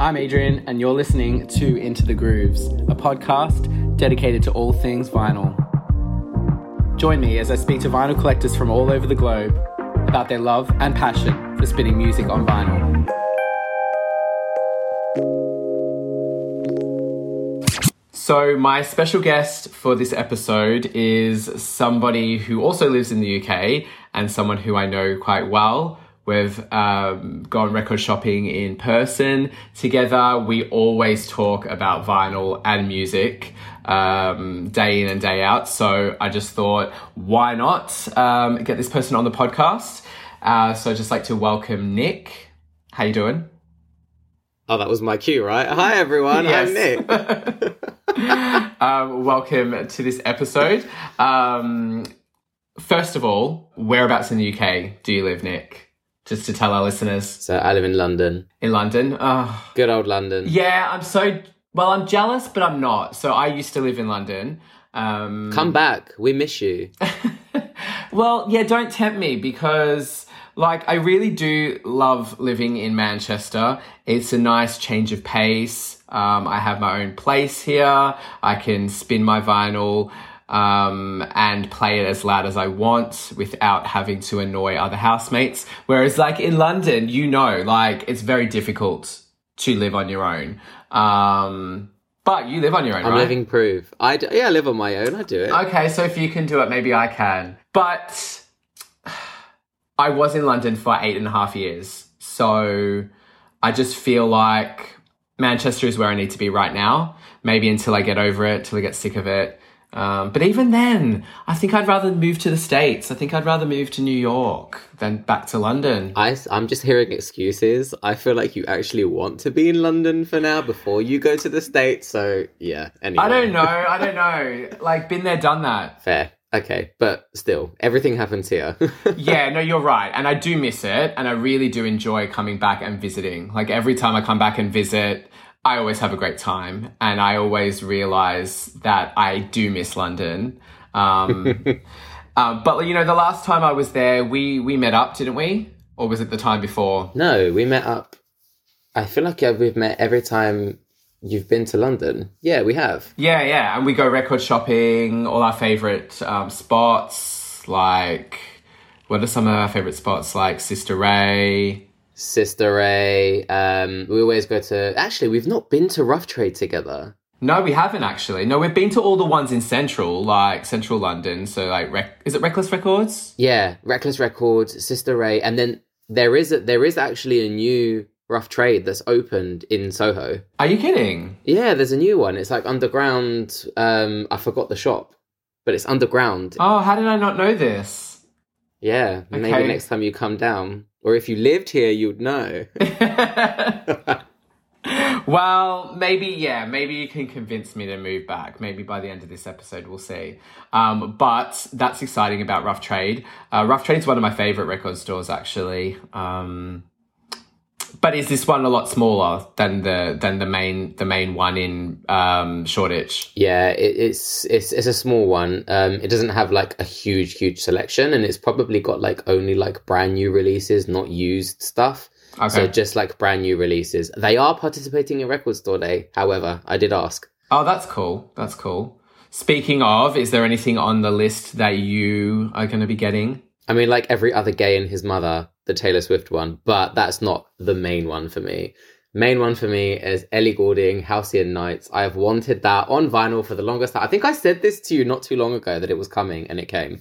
I'm Adrian, and you're listening to Into the Grooves, a podcast dedicated to all things vinyl. Join me as I speak to vinyl collectors from all over the globe about their love and passion for spinning music on vinyl. So, my special guest for this episode is somebody who also lives in the UK and someone who I know quite well. We've um, gone record shopping in person together. We always talk about vinyl and music um, day in and day out. So I just thought, why not um, get this person on the podcast? Uh, so I'd just like to welcome Nick. How you doing? Oh, that was my cue, right? Hi, everyone. Yes. I'm Nick. um, welcome to this episode. Um, first of all, whereabouts in the UK do you live, Nick? Just to tell our listeners so I live in London. in London. Oh, Good old London. yeah, I'm so well. I'm jealous, but I'm not. So I used to live in London. Um, Come back. We miss you. Well, yeah, don't tempt me because, like, I really do love living in Manchester. It's a nice change of pace. Um, I have my own place here. I can spin my vinyl um, and play it as loud as I want without having to annoy other housemates. Whereas, like, in London, you know, like, it's very difficult to live on your own. Um, but you live on your own, I'm right? living proof. I d- yeah, I live on my own. I do it. Okay, so if you can do it, maybe I can. But I was in London for eight and a half years. So I just feel like Manchester is where I need to be right now. Maybe until I get over it, till I get sick of it. Um, but even then, I think I'd rather move to the States. I think I'd rather move to New York than back to London. I, am just hearing excuses. I feel like you actually want to be in London for now before you go to the States. So, yeah. Anyway. I don't know. I don't know. Like, been there, done that. Fair. Okay. But still, everything happens here. yeah, no, you're right. And I do miss it. And I really do enjoy coming back and visiting. Like every time I come back and visit, I always have a great time. And I always realize that I do miss London. Um, um, but, you know, the last time I was there, we, we met up, didn't we? Or was it the time before? no, we met up. I feel like yeah, we've met every time you've been to London. Yeah, we have. Yeah, yeah. And we go record shopping, all our favorite um, spots. Like, what are some of our favorite spots? Like Sister Ray. Sister Ray. Um, we always go to. Actually, we've not been to Rough Trade together. No, we haven't actually. No, we've been to all the ones in central, like central London. So, like, Rec- is it Reckless Records? Yeah, Reckless Records, Sister Ray, and then there is a, there is actually a new Rough Trade that's opened in Soho. Are you kidding? Yeah, there's a new one. It's like underground. Um, I forgot the shop, but it's underground. Oh, how did I not know this? Yeah, maybe next time you come down, or if you lived here, you'd know. well, maybe yeah, maybe you can convince me to move back. Maybe by the end of this episode, we'll see. Um, but that's exciting about Rough Trade. Uh, Rough Trade's one of my favorite record stores, actually. Um, but is this one a lot smaller than the than the main the main one in um, Shoreditch? Yeah, it, it's it's it's a small one. Um, it doesn't have like a huge huge selection, and it's probably got like only like brand new releases, not used stuff. Okay. So just like brand new releases. They are participating in Record Store Day. However, I did ask. Oh, that's cool. That's cool. Speaking of, is there anything on the list that you are going to be getting? I mean, like every other gay and his mother, the Taylor Swift one, but that's not the main one for me. Main one for me is Ellie Goulding, Halcyon Nights. I have wanted that on vinyl for the longest time. I think I said this to you not too long ago that it was coming, and it came.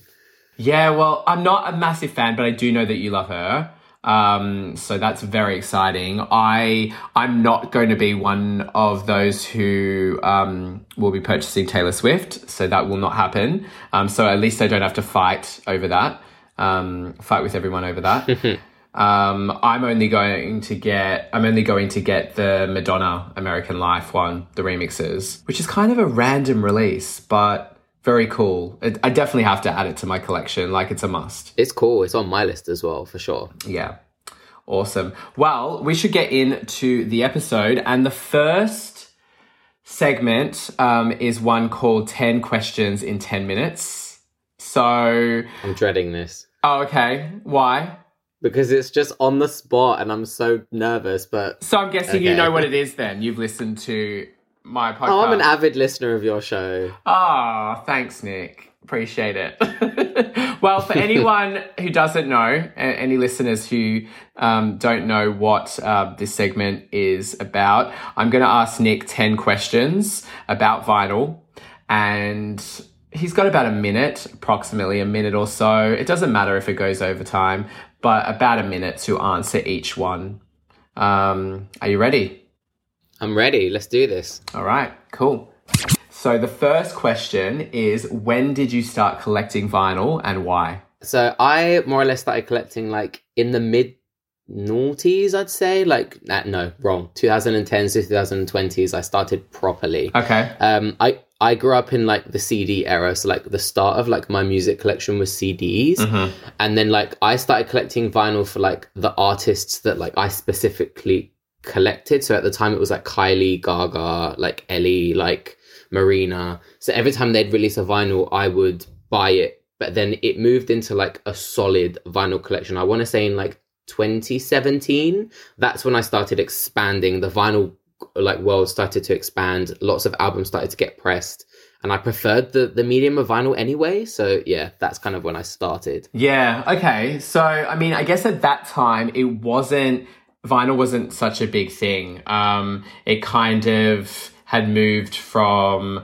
Yeah, well, I'm not a massive fan, but I do know that you love her. Um, so that's very exciting. I I'm not going to be one of those who um, will be purchasing Taylor Swift, so that will not happen. Um, so at least I don't have to fight over that. Um, fight with everyone over that. um, I'm only going to get I'm only going to get the Madonna American Life one, the remixes, which is kind of a random release, but very cool. It, I definitely have to add it to my collection. Like it's a must. It's cool. It's on my list as well, for sure. Yeah. Awesome. Well, we should get into the episode. And the first segment um, is one called 10 Questions in 10 Minutes. So, I'm dreading this. Oh, okay. Why? because it's just on the spot and I'm so nervous. But So I'm guessing you know what it is then. You've listened to my podcast. oh, I'm an avid listener of your show. Ah, thanks, Nick. Appreciate it. well, for anyone who doesn't know, any listeners who um, don't know what uh, this segment is about, I'm going to ask Nick 10 questions about vinyl. And he's got about a minute, approximately a minute or so. It doesn't matter if it goes over time, but about a minute to answer each one. Um, are you ready? I'm ready. Let's do this. All right, cool. So the first question is when did you start collecting vinyl and why? So I more or less started collecting like in the mid noughties, I'd say. Like, nah, no, wrong. 2010s to 2020s, I started properly. Okay. Um, I I grew up in like the CD era, so like the start of like my music collection was CDs, Mhm. and then like I started collecting vinyl for like the artists that like I specifically collected. So at the time it was like Kylie, Gaga, like Ellie, like Marina. So every time they'd release a vinyl, I would buy it. But then it moved into like a solid vinyl collection. I want to say in like 2017, that's when I started expanding the vinyl like world started to expand. Lots of albums started to get pressed. And I preferred the, the medium of vinyl anyway. So yeah, that's kind of when I started. Yeah, okay. So, I mean, I guess at that time it wasn't, vinyl wasn't such a big thing. Um, it kind of had moved from,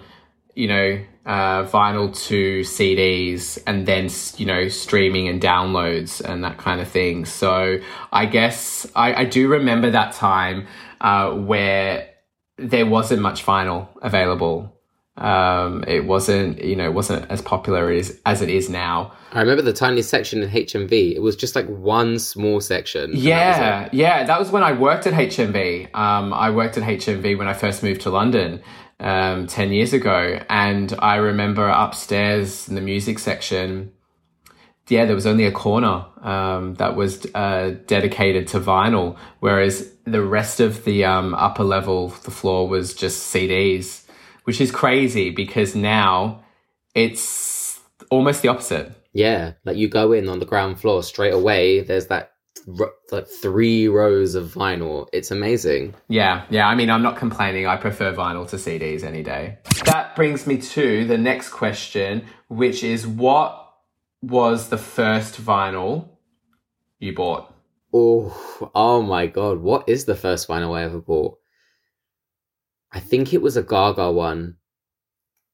you know, uh, vinyl to CDs and then, you know, streaming and downloads and that kind of thing. So I guess I, I do remember that time uh, where there wasn't much vinyl available. Um, it wasn't, you know, it wasn't as popular as, as it is now. I remember the tiny section in HMV. It was just like one small section. and that Yeah, yeah, that was when I worked at HMV. Um, I worked at HMV when I first moved to London um, 10 years ago. And I remember upstairs in the music section, yeah, there was only a corner um, that was uh, dedicated to vinyl, whereas the rest of the um, upper level, the floor was just CDs, which is crazy because now it's almost the opposite. Yeah, like you go in on the ground floor straight away. There's that like three rows of vinyl. It's amazing. Yeah, yeah. I mean, I'm not complaining. I prefer vinyl to CDs any day. That brings me to the next question, which is what was the first vinyl you bought? Oh, oh my god! What is the first vinyl I ever bought? I think it was a Gaga one.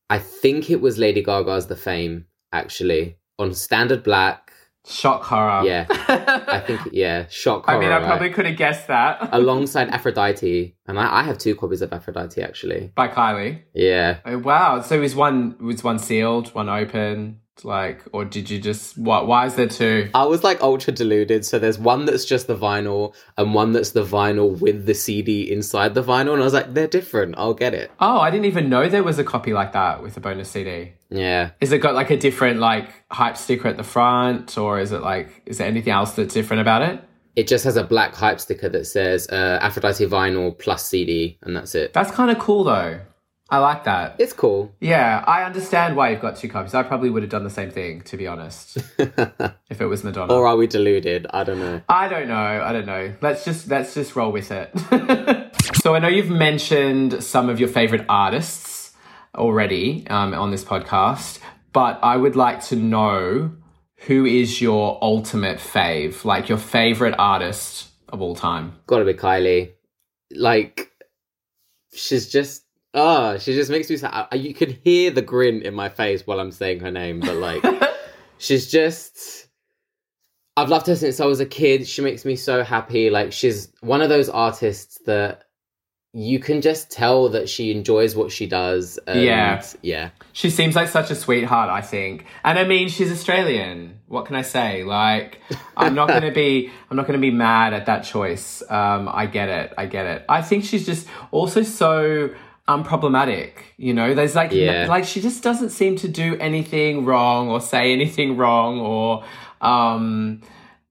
I think it was Lady Gaga's "The Fame" actually on standard black. Shock horror. Yeah, I think yeah, shock. Horror. I mean, I probably right? could have guessed that. alongside Aphrodite, and I, I have two copies of Aphrodite actually. By Kylie. Yeah, Oh, wow. So was one was one sealed, one open, like, or did you just what? Why is there two? I was like ultra deluded. So there's one that's just the vinyl, and one that's the vinyl with the CD inside the vinyl, and I was like, they're different. I'll get it. Oh, I didn't even know there was a copy like that with a bonus CD. Yeah, Is it got like a different like hype sticker at the front, or is it like is there anything else that's different about it? it just has a black hype sticker that says uh, Aphrodite vinyl plus CD, and that's it. That's kind of cool though. I like that. It's cool. Yeah, I understand why you've got two copies. I probably would have done the same thing, to be honest, if it was Madonna. or are we deluded? I don't know. I don't know. I don't know. Let's just let's just roll with it. so I know you've mentioned some of your favorite artists already um, on this podcast, but I would like to know who is your ultimate fave, like your favorite artist of all time. Gotta be Kylie. Like, she's just. Ah, she just makes me sad. You can hear the grin in my face while I'm saying her name, but like, she's just I've loved her since I was a kid. She makes me so happy. Like she's one of those artists that you can just tell that she enjoys what she does. And Yeah. yeah. She seems like such a sweetheart, I think. And I mean, she's Australian. What can I say? Like, I'm not gonna be, I'm not gonna be mad at that choice. Um, I get it. I get it. I think she's just also so unproblematic. You know, there's like, Yeah. like she just doesn't seem to do anything wrong or say anything wrong or, um,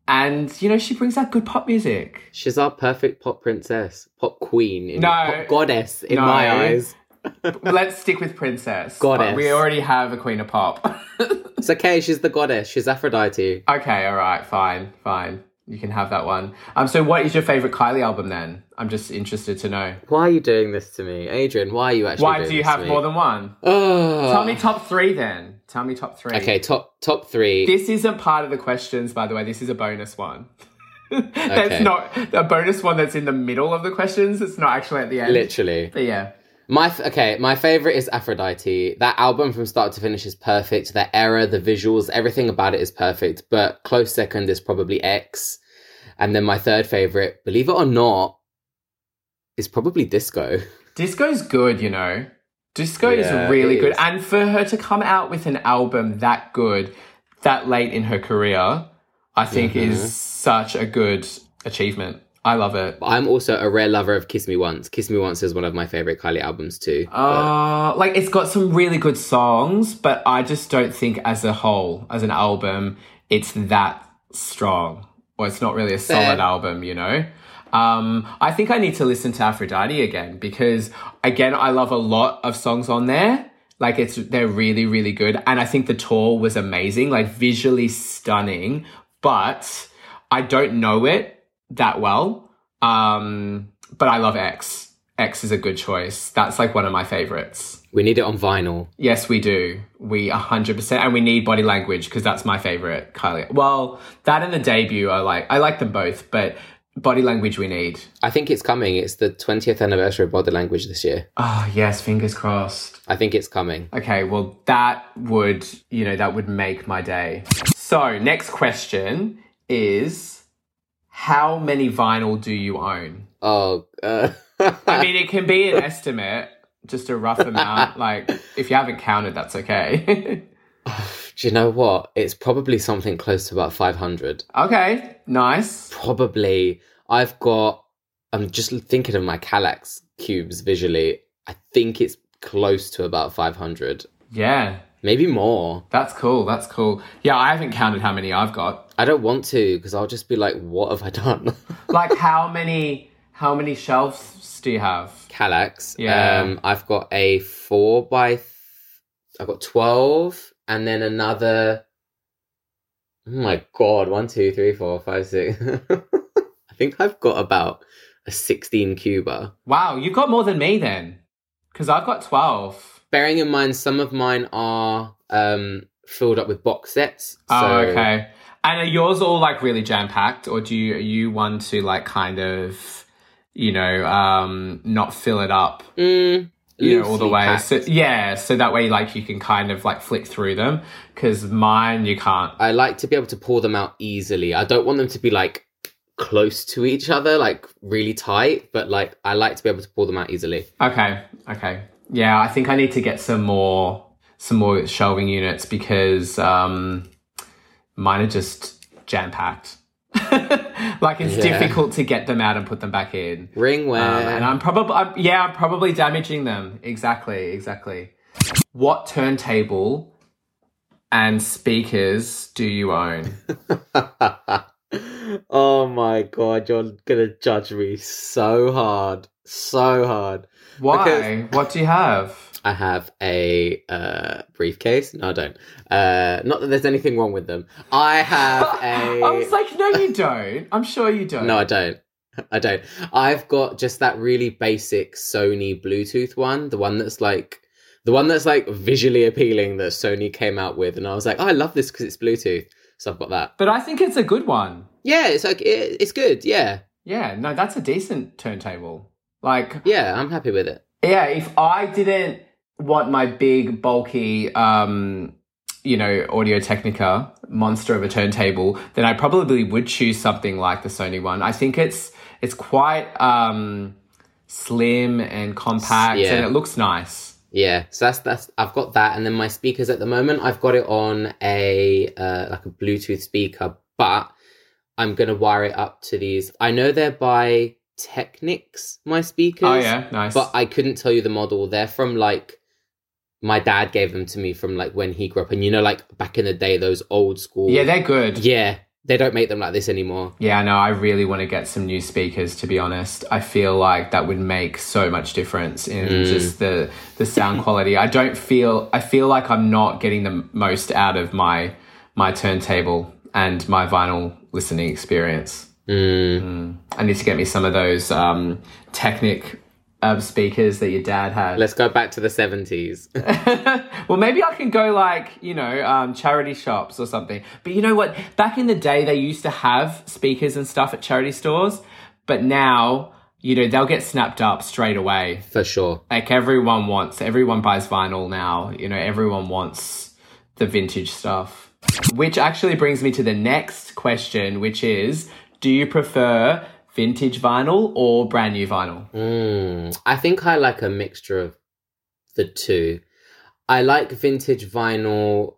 and you know, she brings out good pop music. She's our perfect pop princess, pop queen, in, No. pop goddess in No. my eyes. Let's stick with princess. Goddess. We already have a queen of pop. It's okay. She's the goddess. She's Aphrodite. Okay, all right, fine, fine. You can have that one. Um, so what is your favorite Kylie album then? I'm just interested to know. Why are you doing this to me, Adrian? Why are you actually? Why do you have more than one? Ugh. Tell me top three then. Tell me top three. Okay, top top three. This isn't part of the questions, by the way. This is a bonus one. Okay. that's not a bonus one that's in the middle of the questions. It's not actually at the end. Literally, But yeah. My f- okay. My favorite is Aphrodite. That album from start to finish is perfect. The era, the visuals, everything about it is perfect. But close second is probably X, and then my third favorite, believe it or not, is probably Disco. Disco's good, you know. Disco Yeah, is really good. is. And for her to come out with an album that good, that late in her career, I think Mm-hmm. is such a good achievement. I love it. I'm also a rare lover of Kiss Me Once. Kiss Me Once is one of my favorite Kylie albums too. but- Uh, like it's got some really good songs, but I just don't think as a whole, as an album, it's that strong. Or it's not really a solid Fair. album, you know? Um, I think I need to listen to Aphrodite again because again, I love a lot of songs on there. Like it's, they're really, really good. And I think the tour was amazing, like visually stunning, but I don't know it that well. Um, but I love X. X is a good choice. That's like one of my favorites. we need it on vinyl. Yes, we do. We 100%. And we need body language because that's my favorite Kylie. Well, that and the debut are like, I like them both, but body language we need. I think it's coming. It's the 20th anniversary of Body Language this year. Oh, yes, fingers crossed. I think it's coming. Okay, well, that would, you know, that would make my day. So, next question is how many vinyl do you own? Oh, uh, I mean, it can be an estimate, just a rough amount. Like, if you haven't counted, that's okay. do you know what? It's probably something close to about 500. okay, nice. Probably. I've got, I'm just thinking of my Kallax cubes visually. I think it's close to about 500. Yeah, Maybe more. that's cool. That's cool. Yeah, I haven't counted how many I've got. I don't want to because I'll just be like, what have I done? Like, how many? How many shelves do you have? Kallax. Yeah. Um, I've got a four by. Th- I've got twelve, and then another. Oh my god! One, two, three, four, five, six. I think I've got about a sixteen cuba. Wow, you've got more than me then, because I've got twelve. Bearing in mind, some of mine are um filled up with box sets. Oh, okay. And are yours all like really jam packed, or do you are you one to like kind of, you know, um, not fill it up, Mm, you know, all the way? packed. So yeah, so that way like you can kind of like flick through them. Because mine you can't. I like to be able to pull them out easily. I don't want them to be like close to each other, like really tight, but like I like to be able to pull them out easily. Okay, okay, yeah. I think I need to get some more some more shelving units because um, mine are just jam packed. like it's Yeah. difficult to get them out and put them back in. Ring wear. Um, and I'm probably, yeah, I'm probably damaging them. Exactly, exactly. What turntable and speakers do you own? oh my god, you're gonna judge me so hard. So hard. Why? Because- what do you have? I have a uh, briefcase. No, I don't. Uh, not that there's anything wrong with them. I have a. I was like, no, you don't. I'm sure you don't. No, I don't. I don't. I've got just that really basic Sony Bluetooth one, the one that's like the one that's like visually appealing that Sony came out with, and I was like, oh, I love this because it's Bluetooth. So I've got that. But I think it's a good one. Yeah, it's like it, it's good. Yeah, Yeah, no, that's a decent turntable. Like, yeah, I'm happy with it. yeah, if I didn't want my big, bulky, um, you know, Audio Technica monster of a turntable, then I probably would choose something like the Sony one. I think it's it's quite um, slim and compact, Yeah. and it looks nice. Yeah, so that's that's I've got that, and then my speakers at the moment I've got it on a uh, like a Bluetooth speaker, but I'm gonna wire it up to these. I know they're by Technics, my speakers. Oh yeah, nice. but I couldn't tell you the model. They're from like my dad gave them to me from like when he grew up, and you know, like back in the day, those old school. yeah, they're good. yeah. They don't make them like this anymore. Yeah, no, I really want to get some new speakers. To be honest, I feel like that would make so much difference in Mm. just the the sound quality. I don't feel. I feel like I'm not getting the most out of my my turntable and my vinyl listening experience. Mm. I need to get me some of those um, Technic uh, speakers that your dad had. Let's go back to the 70s. well, maybe I can go like, you know, um, charity shops or something. But you know what? Back in the day, they used to have speakers and stuff at charity stores. But now, you know, they'll get snapped up straight away. For sure. Like everyone wants, everyone buys vinyl now. You know, everyone wants the vintage stuff. Which actually brings me to the next question, which is do you prefer vintage vinyl or brand new vinyl? Mm, I think I like a mixture of the two. I like vintage vinyl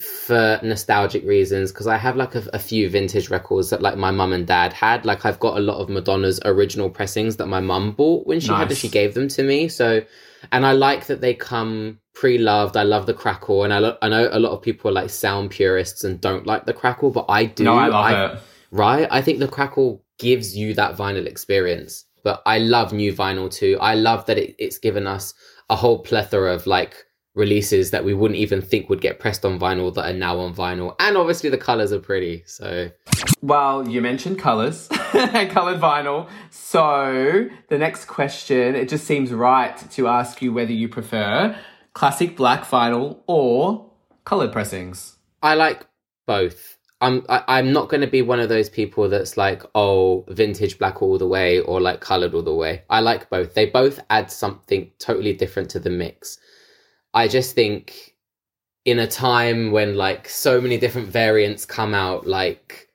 for nostalgic reasons because I have like a, a few vintage records that like my mum and dad had. Like I've got a lot of Madonna's original pressings that my mum bought when she had them. She gave them to me. So, and I like that they come pre-loved. I love the crackle, and I lo- I know a lot of people are like sound purists and don't like the crackle, but I do. No, I love it. Right? I think the crackle gives you that vinyl experience. But I love new vinyl too. I love that it, it's given us a whole plethora of like releases that we wouldn't even think would get pressed on vinyl that are now on vinyl. And obviously the colors are pretty. So Well, you mentioned colors and colored vinyl. So the next question, it just seems right to ask you whether you prefer classic black vinyl or colored pressings. I like both. I'm I, I'm not going to be one of those people that's like oh vintage black all the way or like colored all the way. I like both. They both add something totally different to the mix. I just think in a time when like so many different variants come out, like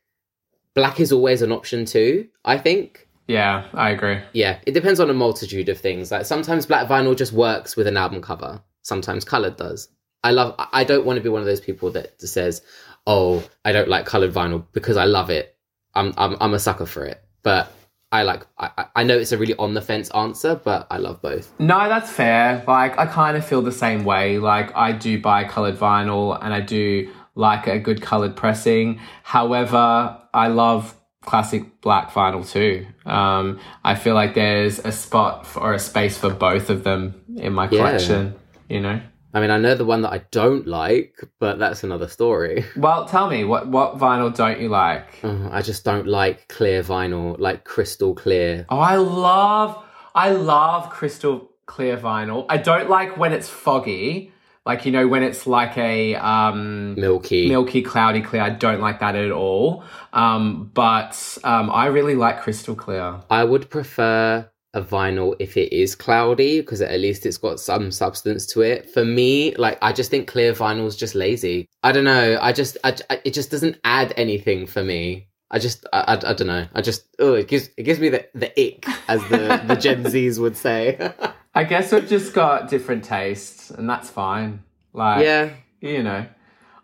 black is always an option too. I think. Yeah, I agree. Yeah, it depends on a multitude of things. Like sometimes black vinyl just works with an album cover. Sometimes colored does. I love. I I don't want to be one of those people that says, "Oh, I don't like colored vinyl because I love it." I'm I'm I'm a sucker for it, but I like. I I- know it's a really on the fence answer, but I love both. No, that's fair. Like, I kind of feel the same way. Like, I do buy colored vinyl and I do like a good colored pressing. However, I love classic black vinyl too. Um, I feel like there's a spot for, or a space for both of them in my Yeah. collection, you know? I mean, I know the one that I don't like, but that's another story. Well, tell me, what, what vinyl don't you like? Uh, I just don't like clear vinyl, like crystal clear. Oh, I love, I love crystal clear vinyl. I don't like when it's foggy. Like, you know, when it's like a, um, Milky. milky, cloudy clear. I don't like that at all. Um, but um, I really like crystal clear. I would prefer a vinyl if it is cloudy because at least it's got some substance to it. For me, like I just think clear vinyl is just lazy. I don't know. I just I, I- it just doesn't add anything for me. I just I, I, I don't know. I just oh it gives it gives me the the ick as the the Gen Zs would say. I guess we've just got different tastes, and that's fine. Like, yeah. you know,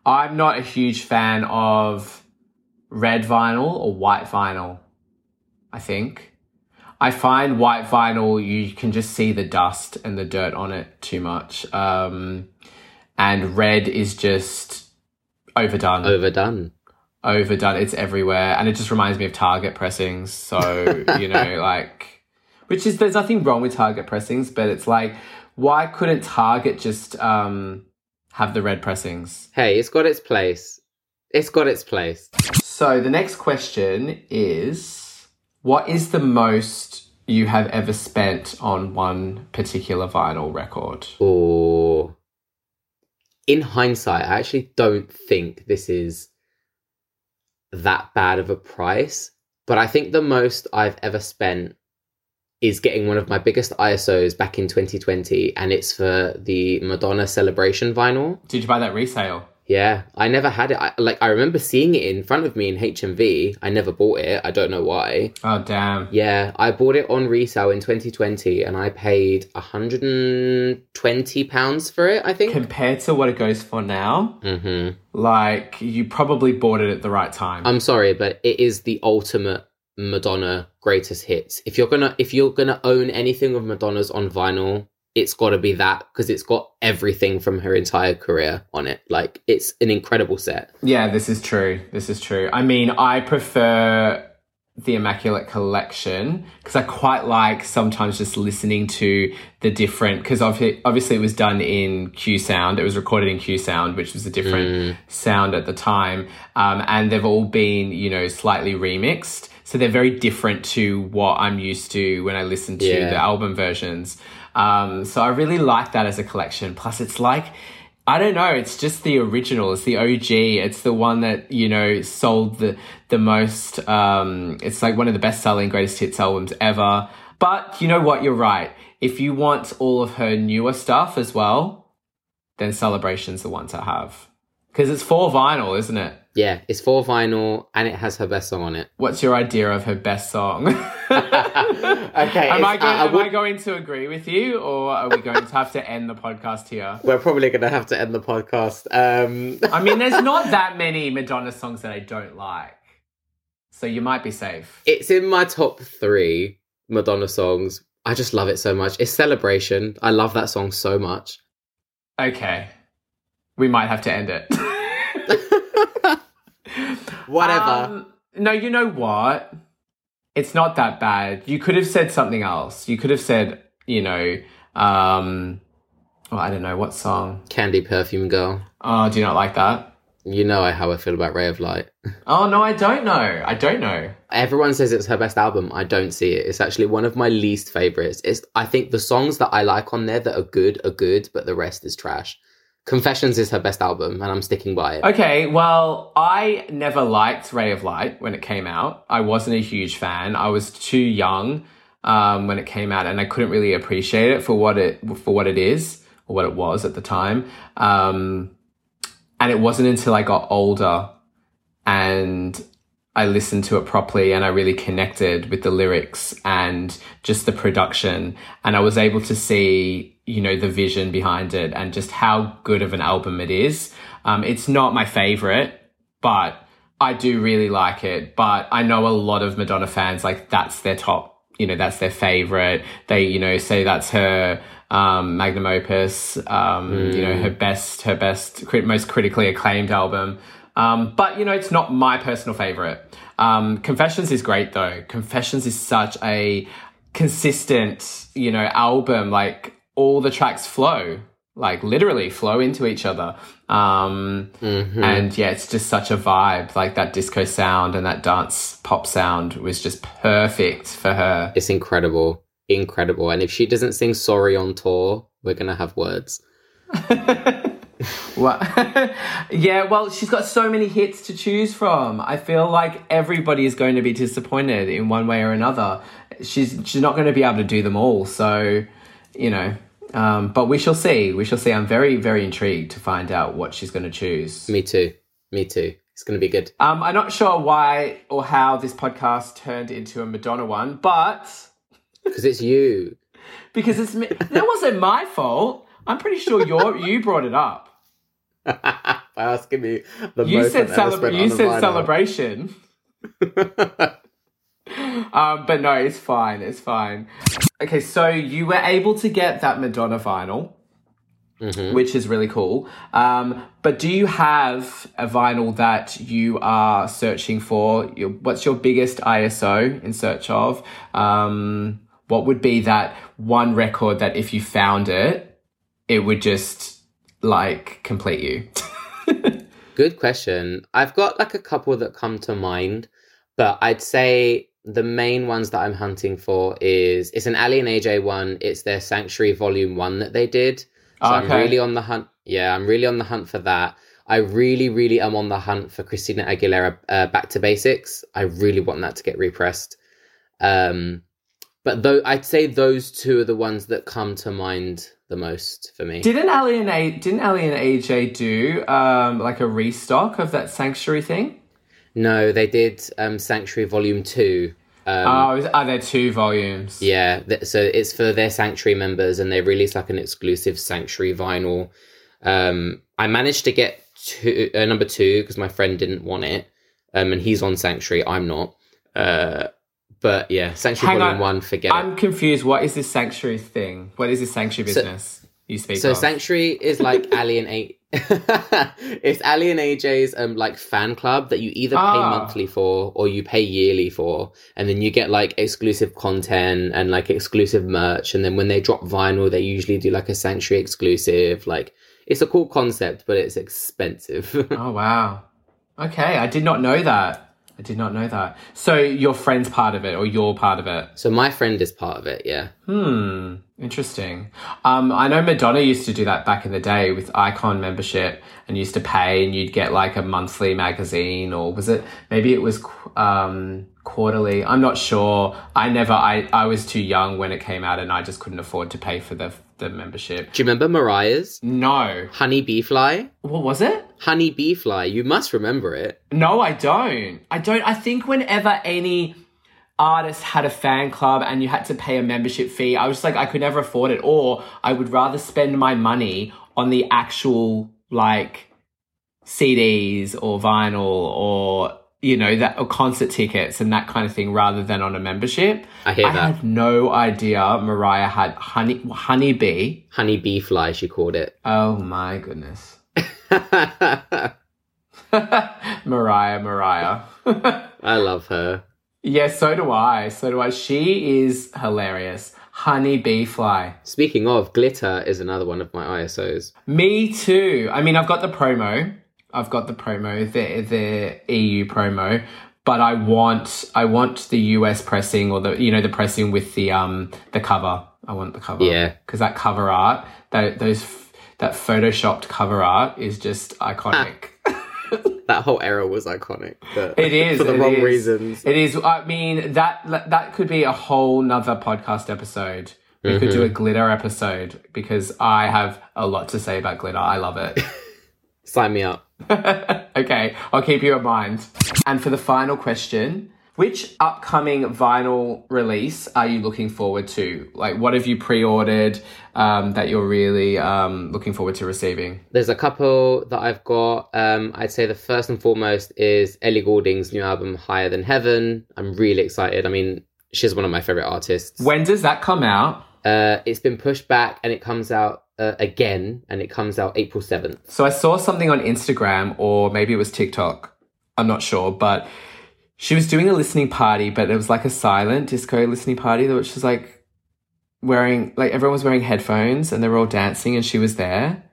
I'm not a huge fan of red vinyl or white vinyl. I think I find white vinyl you can just see the dust and the dirt on it too much, um, and red is just overdone. Overdone. overdone. It's everywhere, and it just reminds me of Target pressings. So you know, like, which is there's nothing wrong with Target pressings, but it's like, why couldn't Target just um have the red pressings? Hey, it's got its place. It's got its place. So the next question is, what is the most you have ever spent on one particular vinyl record? Or in hindsight, I actually don't think this is that bad of a price. But I think the most I've ever spent is getting one of my biggest ISOs back in 2020, and it's for the Madonna Celebration vinyl. Did you buy that resale? Yeah, I never had it. I, like I remember seeing it in front of me in HMV. I never bought it. I don't know why. Oh damn! Yeah, I bought it on resale in 2020 and I paid 120 pounds for it, I think. Compared to what it goes for now, Mhm. like you probably bought it at the right time. I'm sorry, but it is the ultimate Madonna greatest hits. If you're to if you're going to own anything of Madonna's on vinyl, it's got to be that because it's got everything from her entire career on it. Like it's an incredible set. Yeah, this is true. This is true. I mean, I prefer the Immaculate Collection because I quite like sometimes just listening to the different because obviously it was done in Q Sound. It was recorded in Q Sound, which was a different sound at the time, um, and they've all been you know slightly remixed. So they're very different to what I'm used to when I listen to Yeah. the album versions. Um, so I really like that as a collection. Plus, it's like I don't know. It's just the original. It's the OG. It's the one that you know sold the the most. Um, it's like one of the best selling greatest hits albums ever. But you know what? You're right. If you want all of her newer stuff as well, then Celebration's the one to have because it's for vinyl, isn't it? Yeah, it's for vinyl and it has her best song on it. What's your idea of her best song? Okay, am I going? I- am would- I going to agree with you, or are we going to have to end the podcast here? We're probably going to have to end the podcast. Um, I mean, there's not that many Madonna songs that I don't like, so you might be safe. it's in my top three Madonna songs. I just love it so much. It's Celebration. I love that song so much. Okay, we might have to end it. Whatever. Um, no, you know what? It's not that bad. You could have said something else. You could have said, you know, um, well, I don't know what song. Candy Perfume Girl. Oh, do you not like that? You know how I feel about Ray of Light. Oh no, I don't know. I don't know. Everyone says it's her best album. I don't see it. It's actually one of my least favorites. It's I think the songs that I like on there that are good are good, but the rest is trash. Confessions is her best album, and I'm sticking by it. Okay, well, I never liked Ray of Light when it came out. I wasn't a huge fan. I was too young um, when it came out, and I couldn't really appreciate it for what it for what it is or what it was at the time. Um, and it wasn't until I got older and I listened to it properly and I really connected with the lyrics and just the production. And I was able to see, you know, the vision behind it and just how good of an album it is. Um, it's not my favorite, but I do really like it. But I know a lot of Madonna fans, like, that's their top, you know, that's their favorite. They, you know, say that's her um, magnum opus, um, you know, her best, her best, crit- most critically acclaimed album. Um, but you know, it's not my personal favorite. Um, Confessions is great though. Confessions is such a consistent, you know, album. Like all the tracks flow, like literally flow into each other. Um, Mhm. and yeah, it's just such a vibe. Like that disco sound and that dance pop sound was just perfect for her. It's incredible, incredible. And if she doesn't sing "Sorry" on tour, we're gonna have words. Well, yeah, well, she's got so many hits to choose from. I feel like everybody is going to be disappointed in one way or another. She's she's not going to be able to do them all. So, you know, um, but we shall see. We shall see. I'm very very intrigued to find out what she's going to choose. Me too. Me too. It's gonna be good. Um, I'm not sure why or how this podcast turned into a Madonna one, but Because it's you. because it's me, that wasn't my fault. I'm pretty sure you you brought it up. By asking me the You most said celebra- You said celebration. um, but no, it's fine. It's fine. Okay, so you were able to get that Madonna vinyl, Mhm. which is really cool. Um, but do you have a vinyl that you are searching for? Your, what's your biggest ISO in search of? Um, what would be that one record that if you found it, it would just like complete you? Good question. I've got like a couple that come to mind, but I'd say the main ones that I'm hunting for is it's an Aly and AJ one. It's their Sanctuary Volume One that they did. So I'm really on the hunt. Yeah, I'm really on the hunt for that. I really, really am on the hunt for Christina Aguilera uh, Back to Basics. I really want that to get repressed. Um, but though I'd say those two are the ones that come to mind the most for me. Didn't Aly and A didn't Aly and AJ do um like a restock of that sanctuary thing? No, they did um, Sanctuary Volume Two. Um, oh, is- are there two volumes? Yeah, th- so it's for their Sanctuary members, and they released like an exclusive Sanctuary vinyl. Um, I managed to get two, uh, number two because my friend didn't want it, um, and he's on Sanctuary. I'm not. Uh, but yeah, Sanctuary Hang Volume on. One. Forget I'm confused. What is this sanctuary thing? What is this sanctuary So- business you speak. So of? Sanctuary is like Aly and A- it's Aly and AJ's um like fan club that you either pay Ah. monthly for or you pay yearly for, and then you get like exclusive content and like exclusive merch. And then when they drop vinyl, they usually do like a sanctuary exclusive. Like it's a cool concept, but it's expensive. Oh wow. Okay, I did not know that. I did not know that. So your friend's part of it, or you're part of it? so my friend is part of it. Yeah. Hmm. Interesting. Um, I know Madonna used to do that back in the day with Icon membership, and used to pay, and you'd get like a monthly magazine, or was it? Maybe it was um, quarterly. I'm not sure. I never. I I was too young when it came out, and I just couldn't afford to pay for the the membership. Do you remember Mariah's No. Honey B. Fly? What was it? Honey B. Fly. You must remember it. No, I don't. I don't. I think whenever any artist had a fan club and you had to pay a membership fee, I was just like, I could never afford it. Or I would rather spend my money on the actual, like, CDs or vinyl or, you know, that or concert tickets and that kind of thing rather than on a membership. I hear I that. had no idea Mariah had honey honeybee. Honey B. Fly, she called it. Oh my goodness. Mariah, Mariah. I love her. Yeah, so do I. So do I. She is hilarious. Honey bee fly. Speaking of, Glitter is another one of my ISOs. Me too. I mean, I've got the promo. I've got the promo, the the EU promo, but I want I want the US pressing or the you know the pressing with the um the cover. I want the cover. Yeah. because that cover art, that those that photoshopped cover art is just iconic. That whole era was iconic. It is for the wrong is. reasons. It is. I mean that that could be a whole nother podcast episode. We could do a glitter episode because I have a lot to say about glitter. I love it. Sign me up. okay, I'll keep you in mind. And for the final question, which upcoming vinyl release are you looking forward to? Like, what have you pre-ordered um, that you're really um, looking forward to receiving? There's a couple that I've got. Um, I'd say the first and foremost is Ellie Goulding's new album, Higher Than Heaven. I'm really excited. I mean, she's one of my favorite artists. When does that come out? Uh, it's been pushed back and it comes out uh, again, and it comes out April 7th. So I saw something on Instagram or maybe it was TikTok. I'm not sure, but she was doing a listening party, but it was like a silent disco listening party that was like wearing like everyone was wearing headphones and they were all dancing and she was there.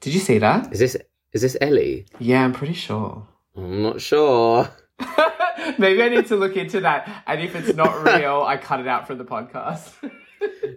Did you see that? Is this is this Ellie? Yeah, I'm pretty sure. I'm not sure. maybe I need to look into that. And if it's not real, I cut it out from the podcast.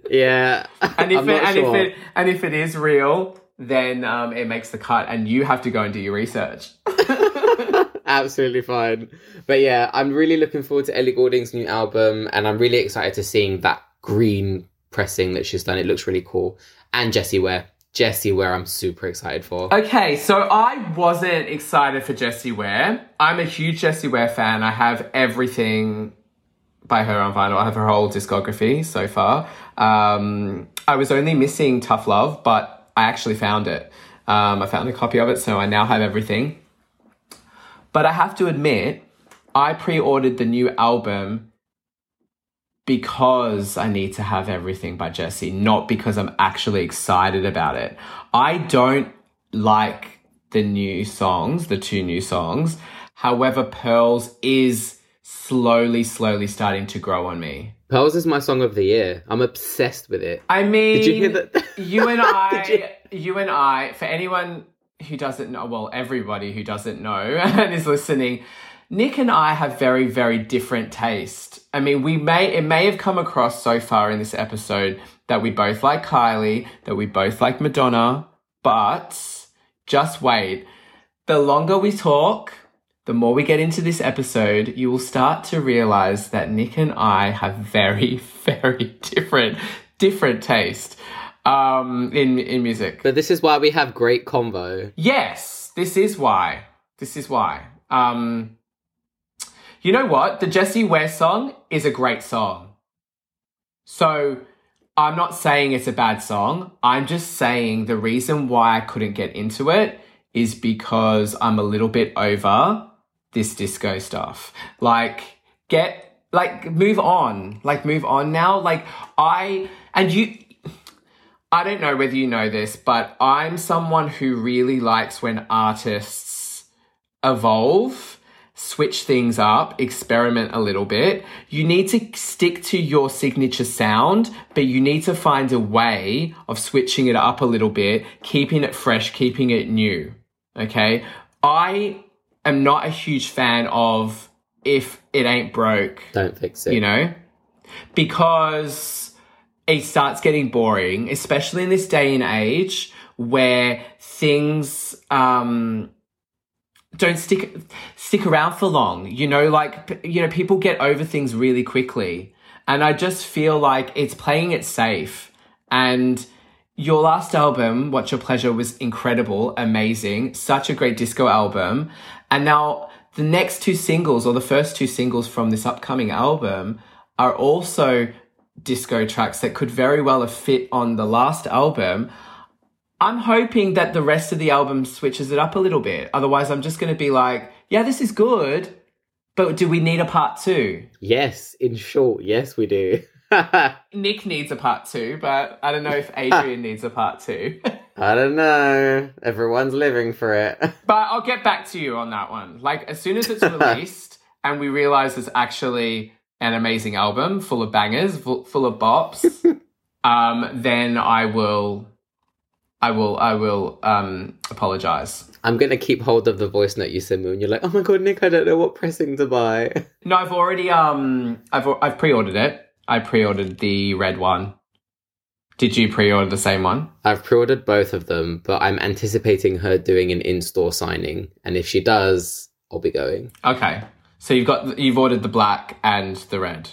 Yeah, And if it, and sure. if it and if it is real, then um, it makes the cut, and you have to go and do your research. Absolutely fine. But yeah, I'm really looking forward to Ellie Goulding's new album, and I'm really excited to seeing that green pressing that she's done. It looks really cool. And Jessie Ware. Jessie Ware, I'm super excited for. Okay, so I wasn't excited for Jessie Ware. I'm a huge Jessie Ware fan. I have everything by her on vinyl. I have her whole discography so far. Um, I was only missing Tough Love, but I actually found it. Um, I found a copy of it, so I now have everything. But I have to admit, I pre ordered the new album because I need to have everything by Jessie, not because I'm actually excited about it. I don't like the new songs, the two new songs. However, Pearls is slowly, slowly starting to grow on me. Pearls is my song of the year. I'm obsessed with it. I mean, Did you hear that? you and I, Did you and I, for anyone who doesn't know, well, everybody who doesn't know and is listening, Nick and I have very, very different taste. I mean, we may, it may have come across so far in this episode that we both like Kylie, that we both like Madonna, but just wait. The longer we talk, the more we get into this episode, you will start to realize that Nick and I have very, very different, different taste um, in in music. But this is why we have great convo. Yes, this is why. This is why. Um, you know what? The Jessie Ware song is a great song. So I'm not saying it's a bad song. I'm just saying the reason why I couldn't get into it is because I'm a little bit over this disco stuff. Like, get, like, move on. Like, move on now. Like, I, and you, I don't know whether you know this, but I'm someone who really likes when artists evolve, switch things up, experiment a little bit. You need to stick to your signature sound, but you need to find a way of switching it up a little bit, keeping it fresh, keeping it new. Okay. I am not a huge fan of if it ain't broke, Don't fix it. you know, because it starts getting boring, especially in this day and age where things um, don't stick stick around for long. You know, like you know, people get over things really quickly, and I just feel like it's playing it safe. And your last album, What's Your Pleasure, was incredible, amazing, such a great disco album, and now the next two singles or the first two singles from this upcoming album are also disco tracks that could very well have fit on the last album. I'm hoping that the rest of the album switches it up a little bit. Otherwise, I'm just going to be like, yeah, this is good, but do we need a part two? Yes, in short, yes, we do. Nick needs a part two, but I don't know if Adrian needs a part two. I don't know. Everyone's living for it. but I'll get back to you on that one. Like, as soon as it's released and we realize it's actually an amazing album full of bangers, full, of bops, um, then I will. I will I will um apologize. I'm gonna keep hold of the voice note you sent me when you're like, oh my god, Nick, I don't know what pressing to buy. No, I've already um I've I've pre-ordered it. I pre-ordered the red one. Did you pre-order the same one? I've pre-ordered both of them, but I'm anticipating her doing an in-store signing, and if she does, I'll be going. Okay. So you've got you've ordered the black and the red.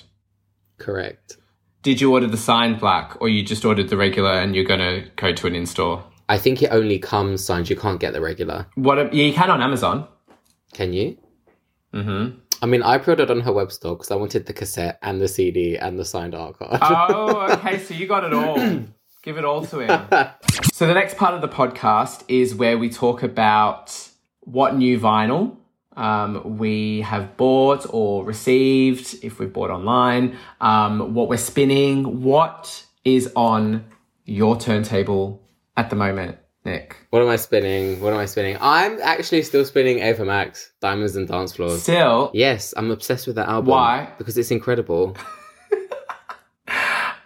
Correct. Did you order the signed black or you just ordered the regular and you're going to go to an in-store? I think it only comes signed. You can't get the regular. What you can on Amazon. Can you? Mm Mhm. I mean, I pre-ordered on her web store because I wanted the cassette and the CD and the signed art card. Oh, okay. So you got it all. Give it all to him. So the next part of the podcast is where we talk about what new vinyl um, we have bought or received, if we've bought online, um, what we're spinning, what is on your turntable at the moment, Nick. what am I spinning? What am I spinning? I'm actually still spinning Ava Max, Diamonds and Dance Floors. Still, Yes, I'm obsessed with that album. Why? Because it's incredible.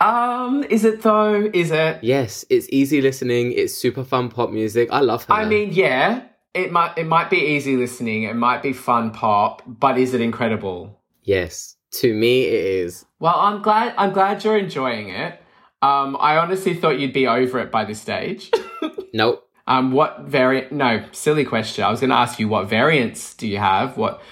um, is it though? Is it? Yes, it's easy listening. It's super fun pop music. I love her. I mean, yeah, it might it might be easy listening, it might be fun pop, but is it incredible? yes, to me it is. Well, I'm glad I'm glad you're enjoying it. Um, I honestly thought you'd be over it by this stage. Nope. um, what variant? No, silly question. I was going to ask you what variants do you have? What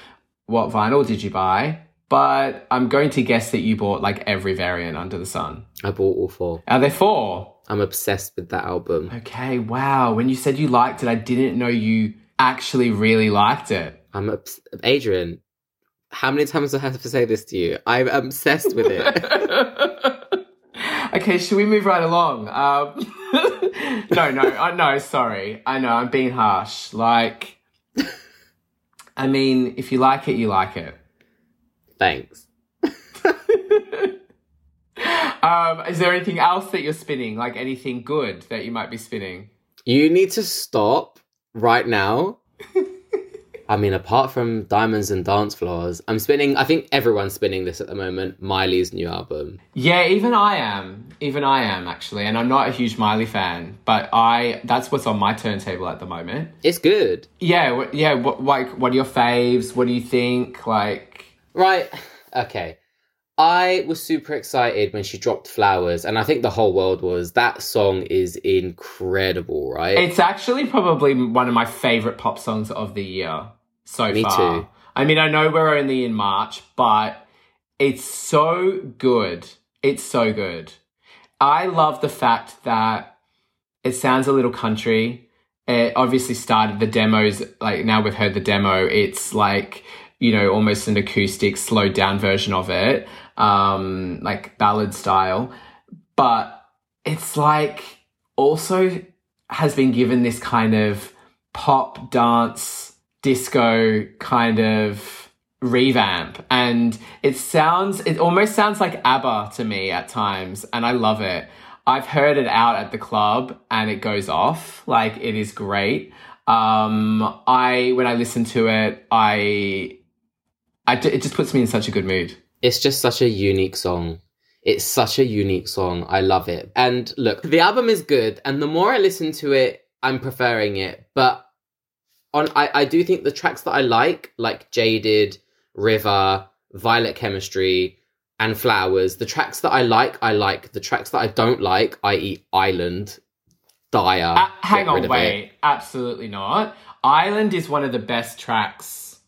what vinyl did you buy? But I'm going to guess that you bought like every variant under the sun. I bought all four. Are there four? I'm obsessed with that album. Okay, wow. When you said you liked it, I didn't know you actually really liked it. I'm obs- Adrian. How many times do I have to say this to you? I'm obsessed with it. okay, should we move right along? Um, no, no, I, no. Sorry, I know I'm being harsh. Like, I mean, if you like it, you like it. Thanks. Um, is there anything else that you're spinning? Like anything good that you might be spinning? You need to stop right now. I mean, apart from Diamonds and Dance Floors, I'm spinning. I think everyone's spinning this at the moment. Miley's new album. Yeah, even I am. Even I am actually, and I'm not a huge Miley fan, but I that's what's on my turntable at the moment. It's good. Yeah, yeah. What like what are your faves? What do you think? Like, Right. Okay. I was super excited when she dropped Flowers, and I think the whole world was. That song is incredible, right? it's actually probably one of my favorite pop songs of the year so Me far. too. I mean, I know we're only in March, but it's so good. It's so good. I love the fact that it sounds a little country. It obviously started the demos, like now we've heard the demo. It's like, you know, almost an acoustic, slowed down version of it, um, like ballad style. But it's like also has been given this kind of pop dance disco kind of revamp and it sounds it almost sounds like ABBA to me at times and I love it. I've heard it out at the club and it goes off. Like it is great. Um, I when I listen to it, I, I it just puts me in such a good mood. It's just such a unique song. It's such a unique song. I love it. And look, the album is good, and the more I listen to it, I'm preferring it. But on, I, I do think the tracks that I like, like Jaded, River, Violet Chemistry, and Flowers, the tracks that I like, I like. The tracks that I don't like, i.e., Island, Dire. Uh, hang on, wait. it. Absolutely not. Island is one of the best tracks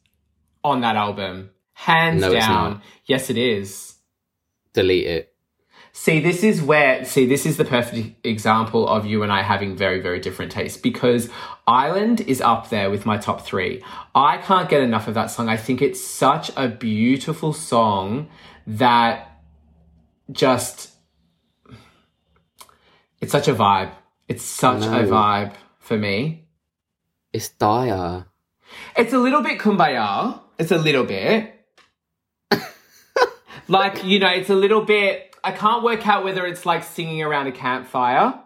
on that album. Hands No, down. Yes, it is. Delete it. See, this is where, see, this is the perfect example of you and I having very, very different tastes because Island is up there with my top three. I can't get enough of that song. I think it's such a beautiful song that just, it's such a vibe. It's such a vibe for me. It's Dire. It's a little bit kumbaya. It's a little bit. like, you know, it's a little bit. I can't work out whether it's like singing around a campfire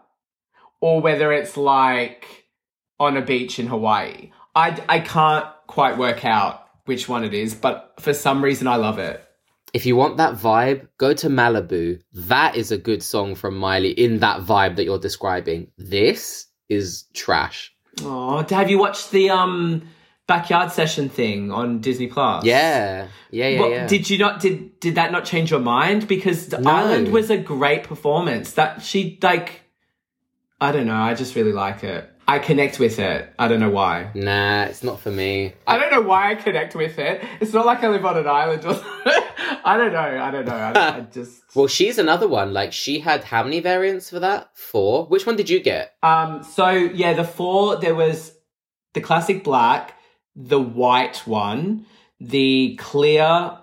or whether it's like on a beach in Hawaii. I, I can't quite work out which one it is, but for some reason I love it. If you want that vibe, go to Malibu. That is a good song from Miley in that vibe that you're describing. This is trash. Oh, have you watched the um backyard session thing on Disney Plus? Yeah. Yeah, yeah, Well, yeah. Did you not did did that not change your mind? Because the No. Island was a great performance. That she like I don't know, I just really like it. I connect with it. I don't know why. Nah, it's not for me. I don't know why I connect with it. It's not like I live on an island or I don't know. I don't know. I, I just Well, she's another one. Like, she had how many variants for that? Four? Which one did you get? Um so yeah, the four there was the classic black, the white one, the clear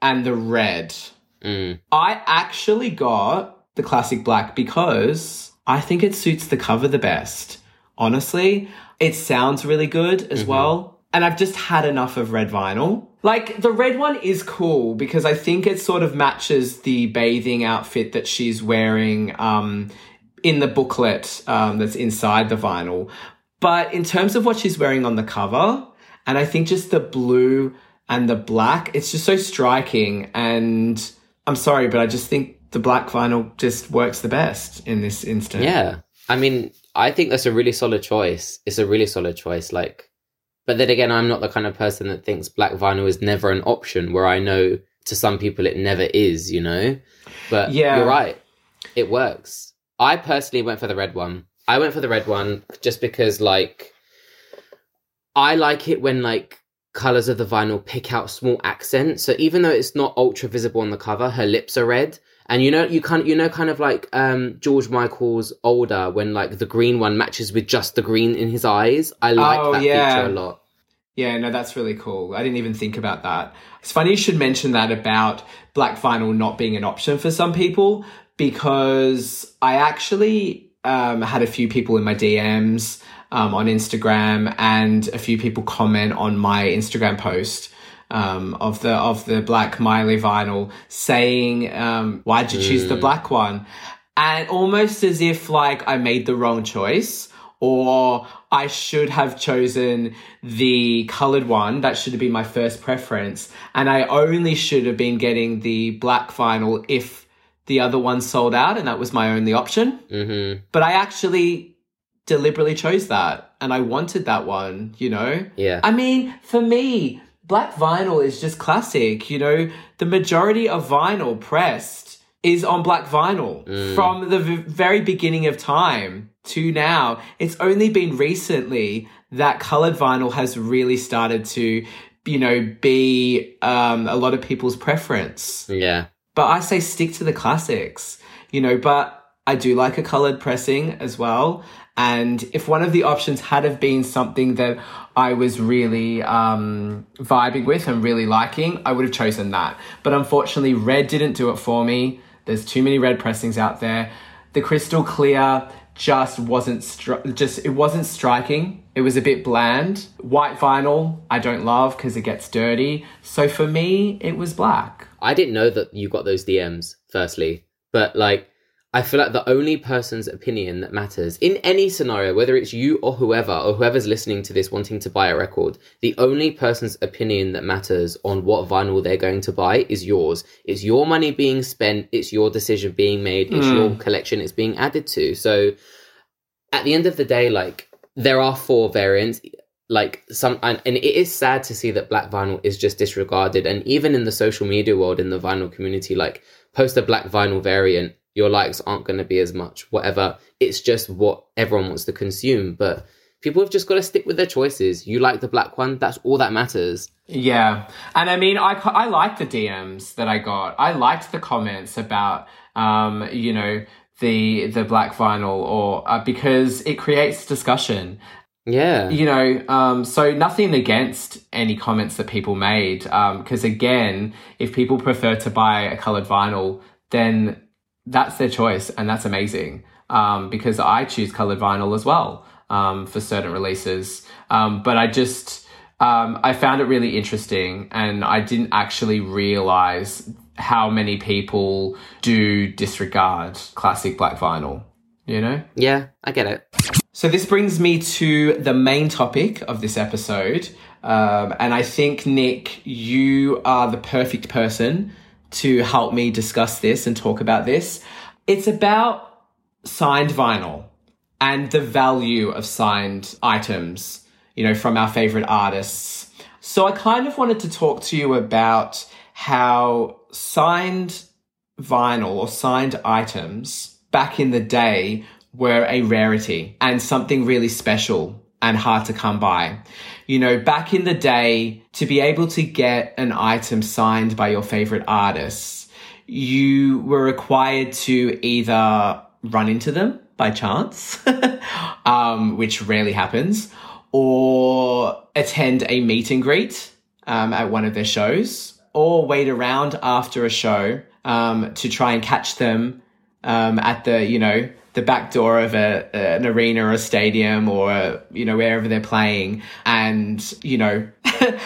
and the red. Mm. I actually got the classic black because I think it suits the cover the best. Honestly, it sounds really good as well. And I've just had enough of red vinyl. Like the red one is cool because I think it sort of matches the bathing outfit that she's wearing um, in the booklet um, that's inside the vinyl. But in terms of what she's wearing on the cover, and I think just the blue and the black, it's just so striking. And I'm sorry, but I just think the black vinyl just works the best in this instance. Yeah. I mean, I think that's a really solid choice. It's a really solid choice. Like, but then again, I'm not the kind of person that thinks black vinyl is never an option, where I know to some people it never is, you know? But Yeah. you're right. It works. I personally went for the red one. I went for the red one just because, like, I like it when, like, colors of the vinyl pick out small accents. So even though it's not ultra visible on the cover, her lips are red. And you know, you kind you know, kind of like um, George Michael's older when like the green one matches with just the green in his eyes. I like Oh, that yeah. feature a lot. Yeah, no, that's really cool. I didn't even think about that. It's funny you should mention that about black vinyl not being an option for some people because I actually um, had a few people in my DMs um, on Instagram and a few people comment on my Instagram post um, of the of the black Miley vinyl saying, um, "Why'd you choose the black one?" And almost as if like I made the wrong choice or I should have chosen the colored one. That should have been my first preference. And I only should have been getting the black vinyl if the other one sold out and that was my only option. hmm But I actually deliberately chose that and I wanted that one, you know? Yeah. I mean, for me, black vinyl is just classic. You know, the majority of vinyl pressed is on black vinyl from the v- very beginning of time to now. It's only been recently that colored vinyl has really started to, you know, be um, a lot of people's preference. yeah. But I say stick to the classics, you know, but I do like a colored pressing as well. And if one of the options had have been something that I was really um, vibing with and really liking, I would have chosen that. But unfortunately, red didn't do it for me. There's too many red pressings out there. The crystal clear just wasn't stri- just it wasn't striking. It was a bit bland. White vinyl I don't love because it gets dirty. So for me, it was black. I didn't know that you got those DMs, firstly. But like I feel like the only person's opinion that matters in any scenario, whether it's you or whoever, or whoever's listening to this wanting to buy a record, the only person's opinion that matters on what vinyl they're going to buy is yours. It's your money being spent, it's your decision being made, it's Mm. your collection it's being added to. So at the end of the day, like there are four variants. Like some, and, and it is sad to see that black vinyl is just disregarded. And even in the social media world, in the vinyl community, like post a black vinyl variant, your likes aren't going to be as much. Whatever, it's just what everyone wants to consume. But people have just got to stick with their choices. You like the black one, that's all that matters. Yeah. And I mean, I, I liked the DMs that I got. I liked the comments about, um, you know, the, the black vinyl or, uh, because it creates discussion. Yeah, You know, um, so nothing against any comments that people made. Um, cause again, if people prefer to buy a colored vinyl, then that's their choice and that's amazing. Um, because I choose colored vinyl as well, um, for certain releases. Um, but I just, um, I found it really interesting and I didn't actually realize how many people do disregard classic black vinyl, you know? yeah, I get it. So this brings me to the main topic of this episode. Um, and I think, Nick, you are the perfect person to help me discuss this and talk about this. It's about signed vinyl and the value of signed items, you know, from our favorite artists. So I kind of wanted to talk to you about how signed vinyl or signed items back in the day were a rarity and something really special and hard to come by. You know, back in the day, to be able to get an item signed by your favorite artists, you were required to either run into them by chance, um, which rarely happens, or attend a meet and greet um, at one of their shows, or wait around after a show um, to try and catch them um, at the you know the back door of a, an arena or a stadium or you know wherever they're playing, and you know.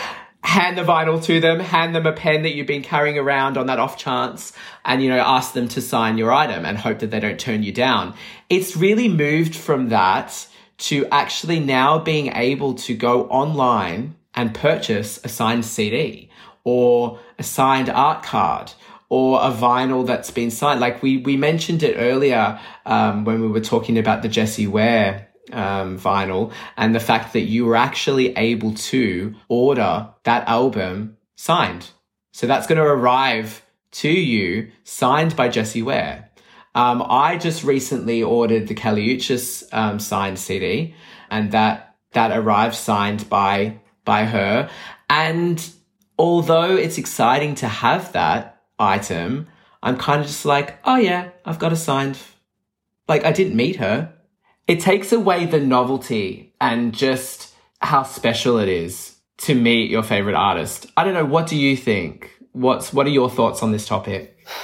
hand the vinyl to them, hand them a pen that you've been carrying around on that off chance, and you know, ask them to sign your item and hope that they don't turn you down. It's really moved from that to actually now being able to go online and purchase a signed CD or a signed art card or a vinyl that's been signed. Like we, we mentioned it earlier um, when we were talking about the Jessie Ware um, vinyl and the fact that you were actually able to order that album signed. So that's going to arrive to you signed by Jessie Ware. Um, I just recently ordered the Kali Uchis um, signed CD, and that that arrived signed by by her. And although it's exciting to have that item, I'm kind of just like, oh yeah, I've got a signed. Like I didn't meet her. It takes away the novelty and just how special it is to meet your favorite artist. I don't know. What do you think? What's what are your thoughts on this topic?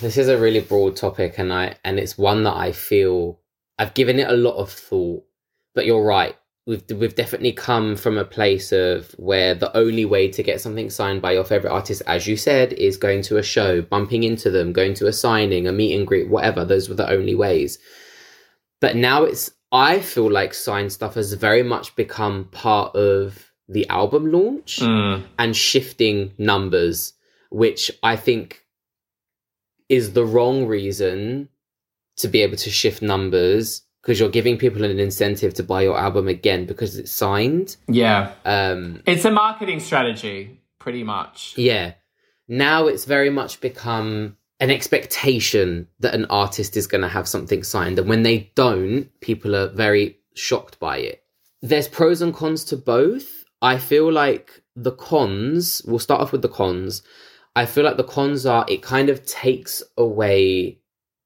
This is a really broad topic, and I and it's one that I feel I've given it a lot of thought. But you're right. We've we've definitely come from a place of where the only way to get something signed by your favorite artist, as you said, is going to a show, bumping into them, going to a signing, a meet and greet, whatever. Those were the only ways. But now it's I feel like signed stuff has very much become part of the album launch Mm, and shifting numbers, which I think is the wrong reason to be able to shift numbers because you're giving people an incentive to buy your album again because it's signed. yeah, Um, it's a marketing strategy, pretty much. yeah. Now it's very much become an expectation that an artist is going to have something signed. And when they don't, people are very shocked by it. There's pros and cons to both. I feel like the cons, we'll start off with the cons. I feel like the cons are it kind of takes away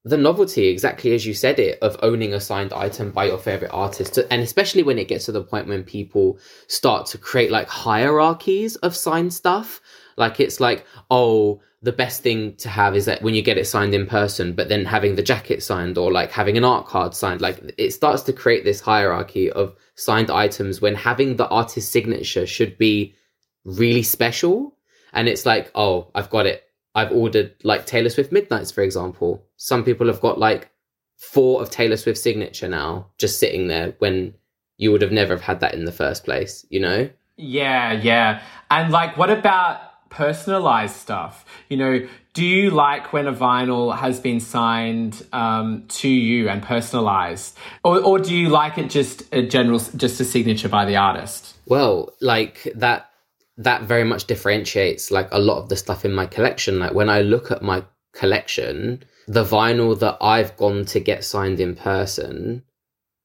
the novelty, exactly as you said it, of owning a signed item by your favorite artist. And especially when it gets to the point when people start to create like hierarchies of signed stuff. Like it's like, oh, the best thing to have is that when you get it signed in person, but then having the jacket signed or like having an art card signed, like it starts to create this hierarchy of signed items when having the artist's signature should be really special. And it's like, oh, I've got it. I've ordered like Taylor Swift Midnights, for example. Some people have got like four of Taylor Swift's signature now, just sitting there when you would have never have had that in the first place, you know? Yeah, yeah. And like, what about personalized stuff? You know, do you like when a vinyl has been signed um, to you and personalized, or, or do you like it just a general, just a signature by the artist? Well, like that, that very much differentiates like a lot of the stuff in my collection. Like when I look at my collection, the vinyl that I've gone to get signed in person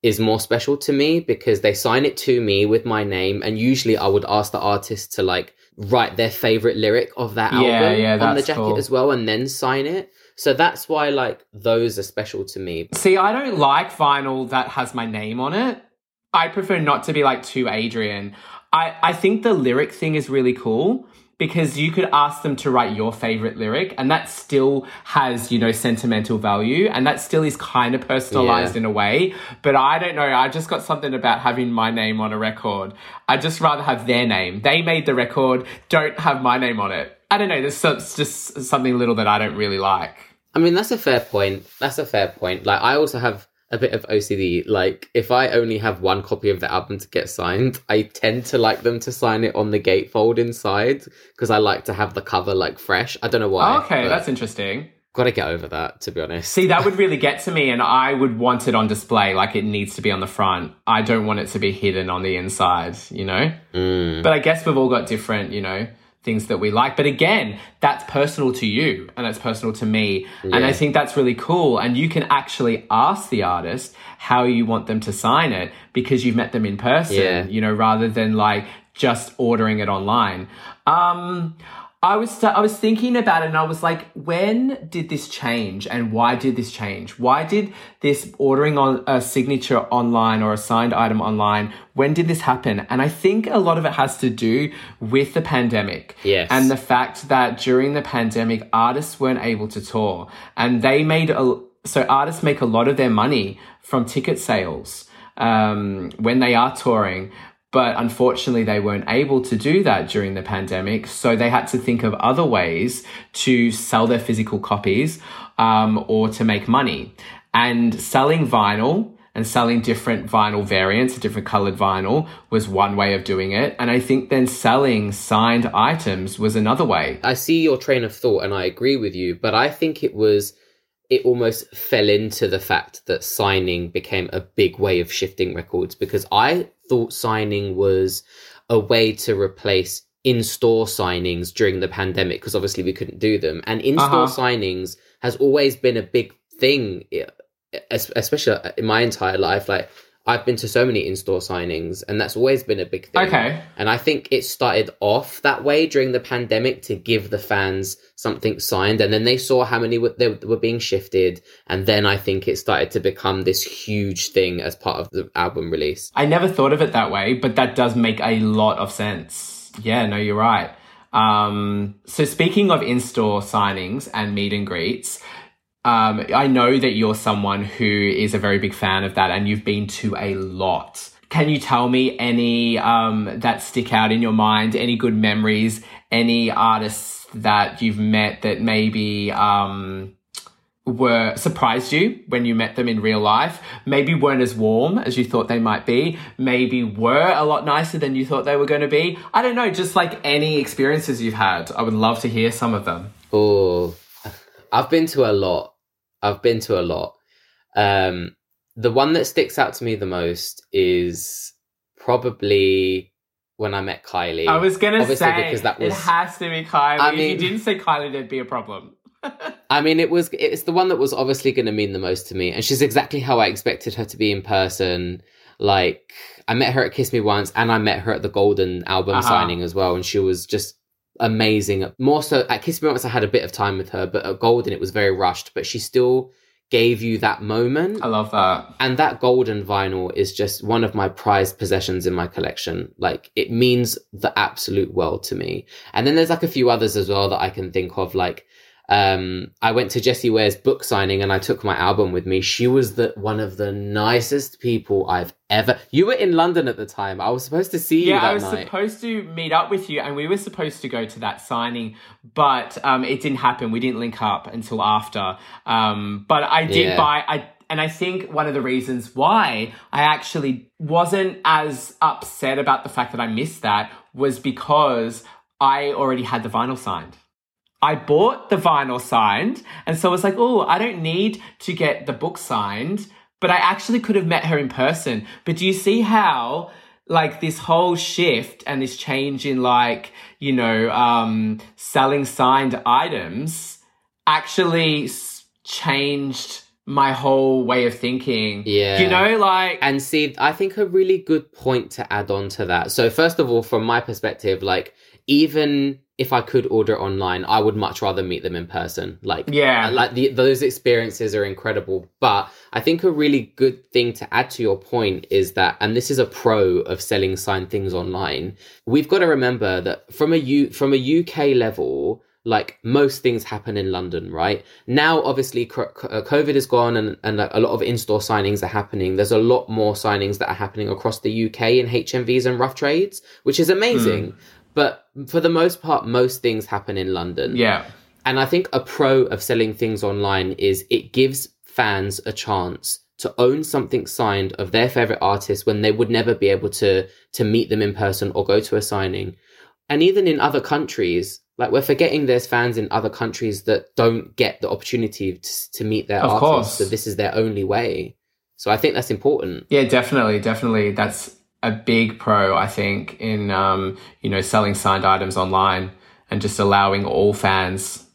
is more special to me because they sign it to me with my name and usually I would ask the artist to like write their favorite lyric of that album Yeah, yeah, on the jacket cool. as well and then sign it. So that's why like those are special to me. See, I don't like vinyl that has my name on it. I prefer not to be like too Adrian. I, I think the lyric thing is really cool because you could ask them to write your favorite lyric and that still has, you know, sentimental value and that still is kind of personalized Yeah. in a way. But I don't know. I just got something about having my name on a record. I'd just rather have their name. They made the record, don't have my name on it. I don't know. There's so- just something little that I don't really like. I mean, that's a fair point. That's a fair point. Like, I also have a bit of OCD. Like, if I only have one copy of the album to get signed, I tend to like them to sign it on the gatefold inside because I like to have the cover like fresh. I don't know why. okay, that's interesting. got to get over that. To be honest, See, that would really get to me, and I would want it on display. Like it needs to be on the front. I don't want it to be hidden on the inside, you know? Mm. But I guess we've all got different, you know, things that we like. But again, that's personal to you and that's personal to me. And I think that's really cool. And you can actually ask the artist how you want them to sign it because you've met them in person, Yeah. you know, rather than like just ordering it online. Um, I was I was thinking about it and I was like, when did this change and why did this change? Why did this ordering on a signature online or a signed item online? When did this happen? And I think a lot of it has to do with the pandemic. Yes. And the fact that during the pandemic, artists weren't able to tour and they made a so artists make a lot of their money from ticket sales um, when they are touring. But unfortunately, they weren't able to do that during the pandemic. So they had to think of other ways to sell their physical copies um, or to make money. And selling vinyl and selling different vinyl variants, different colored vinyl, was one way of doing it. And I think then selling signed items was another way. I see your train of thought and I agree with you, but I think it was it almost fell into the fact that signing became a big way of shifting records because I thought signing was a way to replace in-store signings during the pandemic because obviously we couldn't do them and in-store Uh-huh. signings has always been a big thing especially in my entire life like I've been to so many in-store signings and that's always been a big thing Okay. and I think it started off that way during the pandemic to give the fans something signed. And then they saw how many were, they were being shifted. And then I think it started to become this huge thing as part of the album release. I never thought of it that way, but that does make a lot of sense. Yeah, no, you're right. Um, so speaking of in-store signings and meet and greets, um, I know that you're someone who is a very big fan of that and you've been to a lot. Can you tell me any um, that stick out in your mind, any good memories, any artists that you've met that maybe um, were surprised you when you met them in real life, maybe weren't as warm as you thought they might be, maybe were a lot nicer than you thought they were going to be. I don't know, just like any experiences you've had. I would love to hear some of them. Oh, I've been to a lot. I've been to a lot. Um, the one that sticks out to me the most is probably when I met Kylie. I was going to Obviously, say because that was it has to be Kylie. I if mean- you didn't say Kylie, there'd be a problem. I mean, it was it's the one that was obviously going to mean the most to me, and she's exactly how I expected her to be in person. Like I met her at Kiss Me Once, and I met her at the Golden album Uh-huh. signing as well, and she was just amazing. More so at Kiss Me Once, I had a bit of time with her, but at Golden it was very rushed. But she still gave you that moment, I love that. and that Golden vinyl is just one of my prized possessions in my collection. Like it means the absolute world to me. And then there's like a few others as well that I can think of. Like um, I went to Jessie Ware's book signing and I took my album with me. She was the one of the nicest people I've ever. You were in London at the time. I was supposed to see you Yeah, I was night. supposed to meet up with you, and we were supposed to go to that signing, but um, it didn't happen. We didn't link up until after. Um, but I did Yeah. buy. I And I think one of the reasons why I actually wasn't as upset about the fact that I missed that was because I already had the vinyl signed. I bought the vinyl signed, and so I was like, oh, I don't need to get the book signed, but I actually could have met her in person. But do you see how, like, this whole shift and this change in, like, you know, um, selling signed items actually s- changed my whole way of thinking. Yeah. You know, like, And see, I think a really good point to add on to that. So, first of all, from my perspective, like, even if I could order online, I would much rather meet them in person. Like, Yeah. like the, those experiences are incredible. But I think a really good thing to add to your point is that, and this is a pro of selling signed things online. We've got to remember that from a U, from a UK level, like most things happen in London, right? Now, obviously, uh, COVID is gone and, and a lot of in-store signings are happening. There's a lot more signings that are happening across the UK in HMVs and rough trades, which is amazing. But for the most part, most things happen in London. yeah. And I think a pro of selling things online is it gives fans a chance to own something signed of their favorite artist when they would never be able to to meet them in person or go to a signing. And even in other countries, like we're forgetting there's fans in other countries that don't get the opportunity to, to meet their Of artists. course. So this is their only way. So I think that's important. Yeah, definitely, definitely. That's a big pro, I think, in um, you know selling signed items online and just allowing all fans,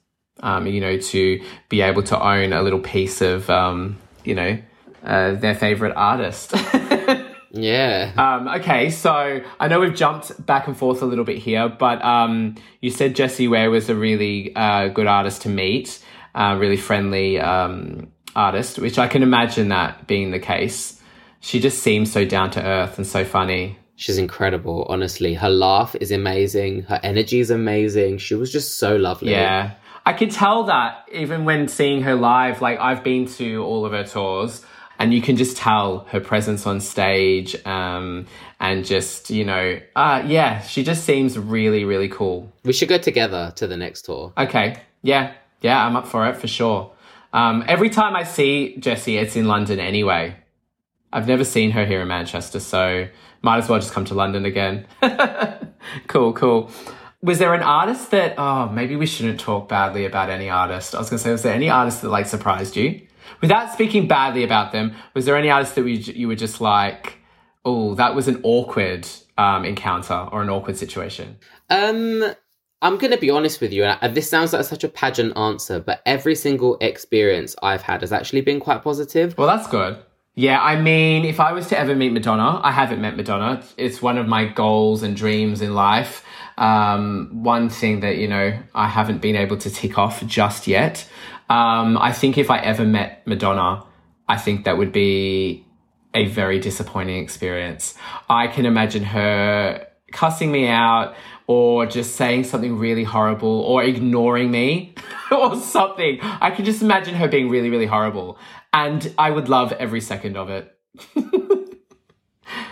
um, you know, to be able to own a little piece of um, you know uh, their favorite artist. Yeah. um, okay, so I know we've jumped back and forth a little bit here, but um, you said Jessie Ware was a really uh, good artist to meet, uh, really friendly um, artist, which I can imagine that being the case. She just seems so down to earth and so funny. She's incredible, honestly. Her laugh is amazing. Her energy is amazing. She was just so lovely. Yeah. I could tell that even when seeing her live, like I've been to all of her tours and you can just tell her presence on stage um, and just, you know, uh, yeah, she just seems really, really cool. We should go together to the next tour. Okay. Yeah. Yeah, I'm up for it for sure. Um, every time I see Jessie, it's in London anyway. I've never seen her here in Manchester, so might as well just come to London again. cool, cool. Was there an artist that, oh, maybe we shouldn't talk badly about any artist. I was going to say, was there any artist that like surprised you? Without speaking badly about them, was there any artist that we, you were just like, oh, that was an awkward um, encounter or an awkward situation? Um, I'm going to be honest with you, and this sounds like such a pageant answer, but every single experience I've had has actually been quite positive. Well, that's good. Yeah, I mean, if I was to ever meet Madonna, I haven't met Madonna. It's one of my goals and dreams in life. Um, one thing that, you know, I haven't been able to tick off just yet. Um, I think if I ever met Madonna, I think that would be a very disappointing experience. I can imagine her cussing me out or just saying something really horrible or ignoring me or something. I can just imagine her being really, really horrible. And I would love every second of it.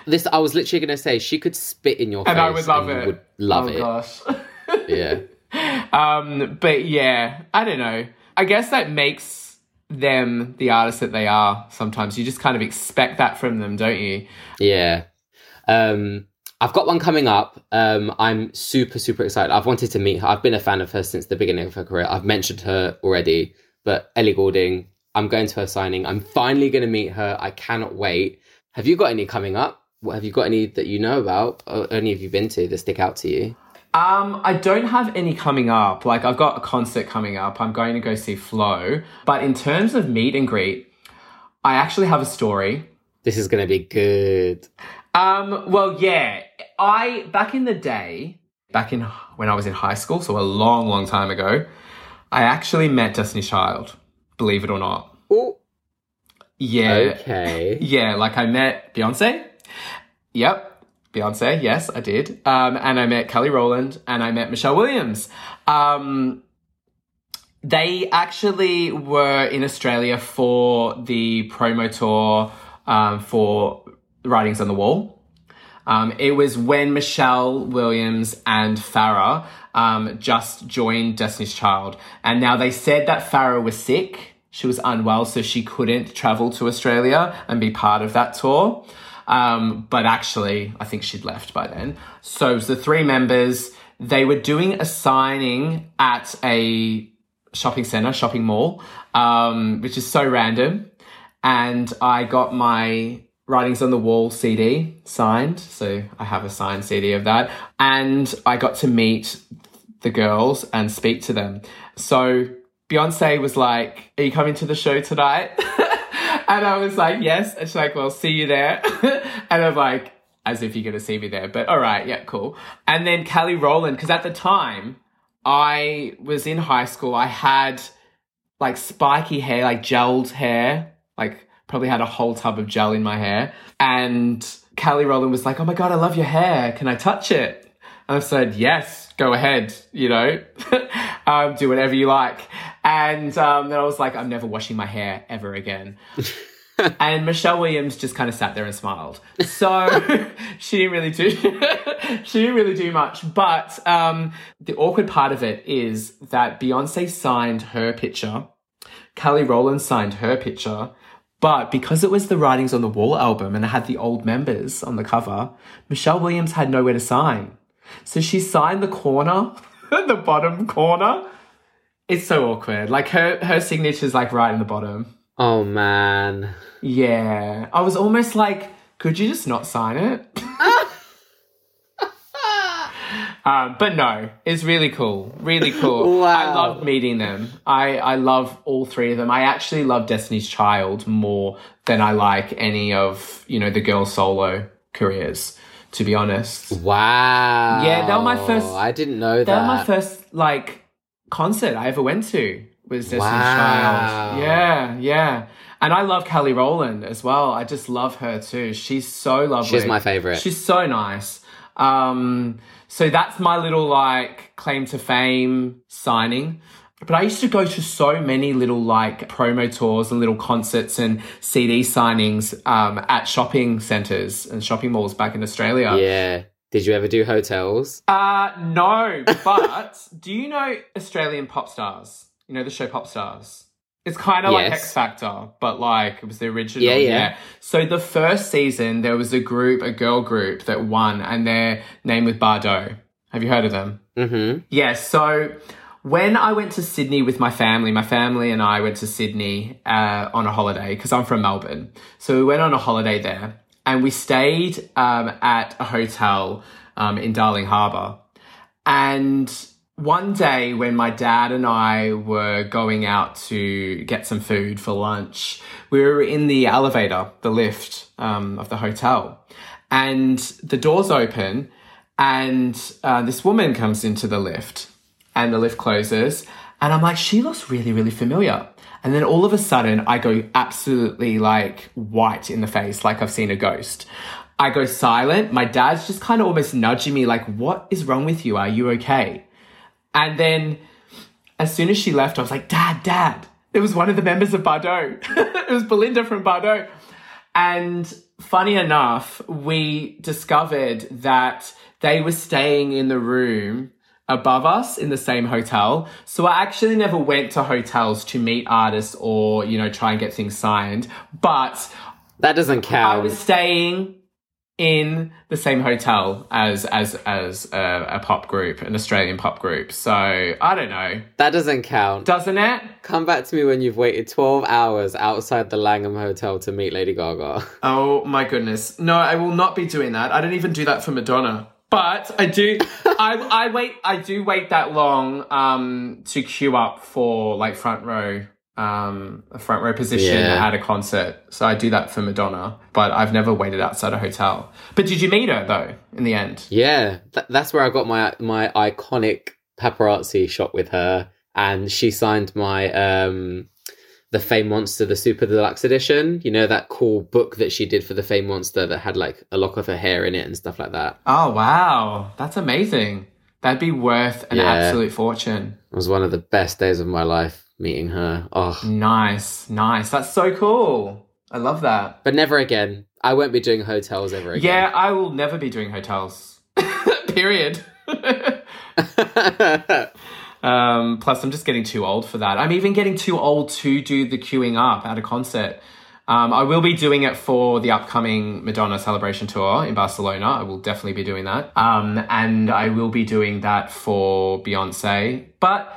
This I was literally going to say she could spit in your And face and I would love it. Would love oh, it. gosh. Yeah. um, but yeah, I don't know. I guess that makes them the artists that they are sometimes. You just kind of expect that from them, don't you? Yeah. Um, I've got one coming up. Um, I'm super, super excited. I've wanted to meet her. I've been a fan of her since the beginning of her career. I've mentioned her already, but Ellie Goulding, I'm going to her signing. I'm finally going to meet her. I cannot wait. Have you got any coming up? What have you got any that you know about? Or any have you been to that stick out to you? Um, I don't have any coming up. Like I've got a concert coming up. I'm going to go see Flo. But in terms of meet and greet, I actually have a story. This is going to be good. Um, well, yeah, I back in the day, back in when I was in high school, so a long, long time ago, I actually met Destiny's Child. Believe it or not. Oh, Yeah, okay. yeah. Like I met Beyonce. Yep, Beyonce. Yes, I did. Um, and I met Kelly Rowland, and I met Michelle Williams. Um, they actually were in Australia for the promo tour um, for Writings on the Wall. Um, it was when Michelle Williams and Farrah um, just joined Destiny's Child. And now they said that Farrah was sick. She was unwell, so she couldn't travel to Australia and be part of that tour. Um, but actually, I think she'd left by then. So it was the three members. They were doing a signing at a shopping center, shopping mall, um, which is so random. And I got my Writings on the Wall CD signed. So I have a signed CD of that. And I got to meet the girls and speak to them. So Beyonce was like, Are you coming to the show tonight? and I was like, Yes. And she's like, Well, see you there. and I'm like, As if you're going to see me there. But all right, yeah, cool. And then Kelly Rowland, because at the time I was in high school, I had like spiky hair, like gelled hair, like probably had a whole tub of gel in my hair. And Kelly Rowland was like, Oh my God, I love your hair. Can I touch it? And I said, Yes, go ahead, you know, um, do whatever you like. And um, then I was like, I'm never washing my hair ever again. and Michelle Williams just kind of sat there and smiled. So she didn't really do she didn't really do much. But um, the awkward part of it is that Beyonce signed her picture, Kelly Rowland signed her picture, but because it was the Writings on the Wall album and it had the old members on the cover, Michelle Williams had nowhere to sign. So she signed the corner, the bottom corner. It's so awkward. Like her her signature's like right in the bottom. Oh man. Yeah. I was almost like, could you just not sign it? um, but no, it's really cool. Really cool. Wow. I love meeting them. I, I love all three of them. I actually love Destiny's Child more than I like any of, you know, the girl solo careers, to be honest. Wow. Yeah, they were my first- I didn't know That that. was my first like concert I ever went to was Destiny's Wow. Child. Yeah, yeah. And I love Kelly Rowland as well. I just love her too. She's so lovely. She's my favorite. She's so nice. Um, so that's my little like claim to fame signing. But I used to go to so many little like promo tours and little concerts and CD signings um, at shopping centres and shopping malls back in Australia. yeah. Did you ever do hotels? Uh, no, but do you know Australian pop stars? You know the show Pop Stars? It's kind of like Yes. X Factor, but like it was the original. Yeah, yeah. So the first season, there was a group, a girl group that won, and their name was Bardot. Have you heard of them? Mm-hmm. Yes. so when I went to Sydney with my family, my family and I went to Sydney uh, on a holiday because I'm from Melbourne. So we went on a holiday there and we stayed um, at a hotel um, in Darling Harbour. And one day when my dad and I were going out to get some food for lunch, we were in the elevator, the lift um, of the hotel, and the doors open, and uh, this woman comes into the lift, and the lift closes, and I'm like, she looks really, really familiar. And then all of a sudden, I go absolutely like white in the face, like I've seen a ghost. I go silent. My dad's just kind of almost nudging me, like, what is wrong with you? Are you okay? And then as soon as she left, I was like, Dad, Dad. It was one of the members of Bardot. it was Belinda from Bardot. And funny enough, we discovered that they were staying in the room above us in the same hotel. So I actually never went to hotels to meet artists or, you know, try and get things signed. But That doesn't count. I was staying in the same hotel as as as a, a pop group, an Australian pop group. So I don't know, That doesn't count. doesn't it? Come back to me when you've waited 12 hours outside the Langham Hotel to meet Lady Gaga. Oh my goodness, no, I will not be doing that. I don't even do that for Madonna. But I do, I I wait, I do wait that long um to queue up for like front row. Um, a front row position Yeah. at a concert. So I do that for Madonna, but I've never waited outside a hotel. But did you meet her though in the end? Yeah, th- that's where I got my my iconic paparazzi shot with her, and she signed my um the Fame Monster, the Super Deluxe Edition. You know that cool book that she did for the Fame Monster that had like a lock of her hair in it and stuff like that. Oh wow, that's amazing. That'd be worth an Yeah. absolute fortune. It was one of the best days of my life meeting her. Oh, Nice, nice. That's so cool. I love that. but never again. I won't be doing hotels ever again. Yeah, I will never be doing hotels. Period. Um, plus, I'm just getting too old for that. I'm even getting too old to do the queuing up at a concert. Um, I will be doing it for the upcoming Madonna celebration tour in Barcelona. I will definitely be doing that. Um, and I will be doing that for Beyonce. But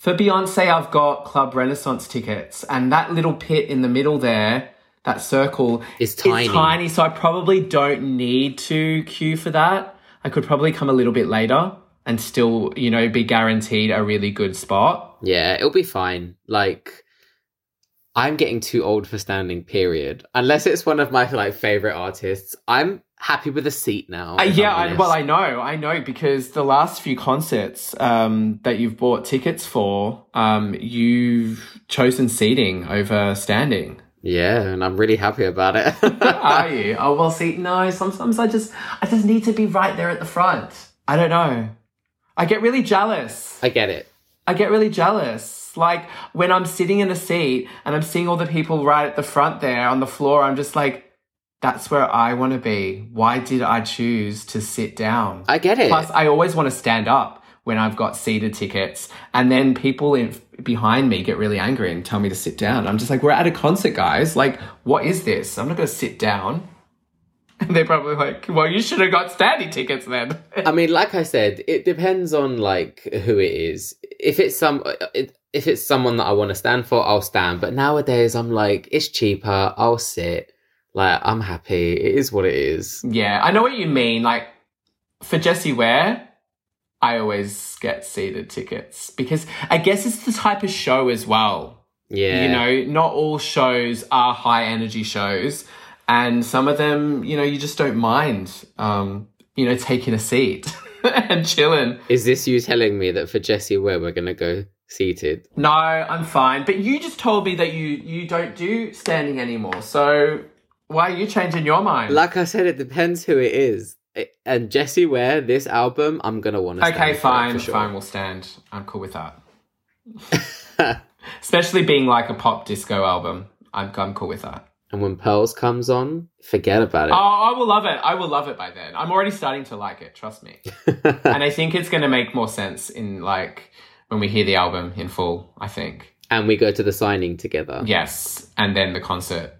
for Beyonce, I've got Club Renaissance tickets, and that little pit in the middle there, that circle, It's tiny. Is tiny, so I probably don't need to queue for that. I could probably come a little bit later and still, you know, be guaranteed a really good spot. Yeah, it'll be fine. Like, I'm getting too old for standing. Period. Unless it's one of my like favorite artists, I'm happy with a seat now. Uh, yeah, I, well, I know, I know, because the last few concerts um, that you've bought tickets for, um, you've chosen seating over standing. yeah, and I'm really happy about it. Are you? Oh well, see, no. Sometimes I just, I just need to be right there at the front. I don't know. I get really jealous. I get it. I get really jealous. Like when I'm sitting in a seat and I'm seeing all the people right at the front there on the floor, I'm just like, that's where I want to be. Why did I choose to sit down? I get it. Plus, I always want to stand up when I've got seated tickets, and then people in, behind me get really angry and tell me to sit down. I'm just like, we're at a concert, guys. Like, what is this? I'm not going to sit down. And they're probably like, well, you should have got standing tickets then. I mean, like I said, it depends on like who it is. If it's some, it, if it's someone that I want to stand for, I'll stand. But nowadays, I'm like, it's cheaper. I'll sit. Like, I'm happy. It is what it is. yeah, I know what you mean. Like, for Jessie Ware, I always get seated tickets because I guess it's the type of show as well. Yeah. You know, not all shows are high energy shows, and some of them, you know, you just don't mind, um, you know, taking a seat and chilling. Is this you telling me that for Jessie Ware we're gonna go seated? No, I'm fine. But you just told me that you you don't do standing anymore. So why are you changing your mind? Like I said, it depends who it is. It- and Jessie Ware, this album, I'm gonna want to. okay, fine, sure. fine. We'll stand. I'm cool with that. Especially being like a pop disco album. I'm I'm cool with that. And when Pearls comes on, forget about it. Oh, I will love it. I will love it by then. I'm already starting to like it. Trust me. and I think it's going to make more sense in like when we hear the album in full. I think and we go to the signing together. yes, and then the concert.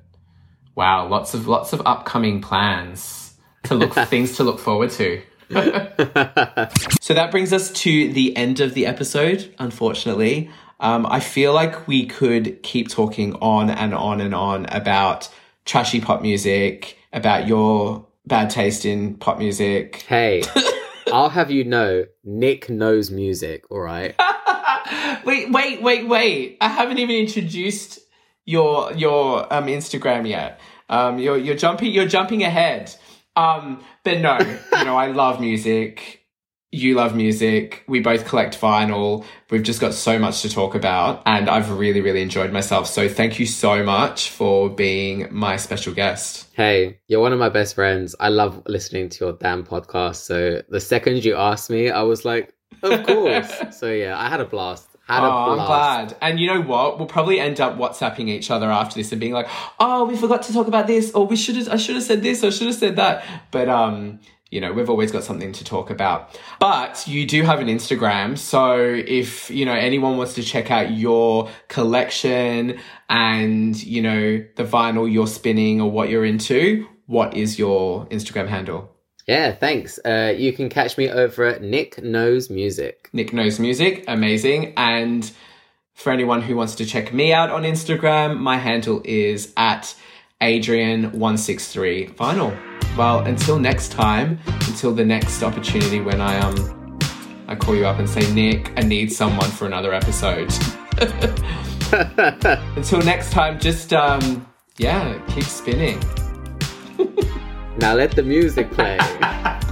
Wow, lots of lots of upcoming plans to look things to look forward to. So that brings us to the end of the episode, unfortunately. Um, I feel like we could keep talking on and on and on about trashy pop music, about your bad taste in pop music. hey, I'll have you know, Nick knows music. All right. wait, wait, wait, wait. I haven't even introduced your your um Instagram yet. Um you're you're jumping you're jumping ahead. Um but no, you know, I love music. You love music. We both collect vinyl. We've just got so much to talk about and I've really really enjoyed myself. So thank you so much for being my special guest. Hey, you're one of my best friends. I love listening to your damn podcast. So the second you asked me, I was like, of course. so yeah, I had a blast. Had Oh, I'm glad. And you know what? We'll probably end up WhatsApping each other after this and being like, "Oh, we forgot to talk about this, or we should have. I should have said this, or should have said that." But um, you know, we've always got something to talk about. But you do have an Instagram, so if you know anyone wants to check out your collection and you know the vinyl you're spinning or what you're into, what is your Instagram handle? Yeah, thanks. Uh, you can catch me over at Nick Knows Music. Nick Knows Music, amazing. And for anyone who wants to check me out on Instagram, my handle is at Adrian163 Final. Well, until next time, until the next opportunity when I um I call you up and say, Nick, I need someone for another episode. until next time, just um yeah, keep spinning. Now let the music play.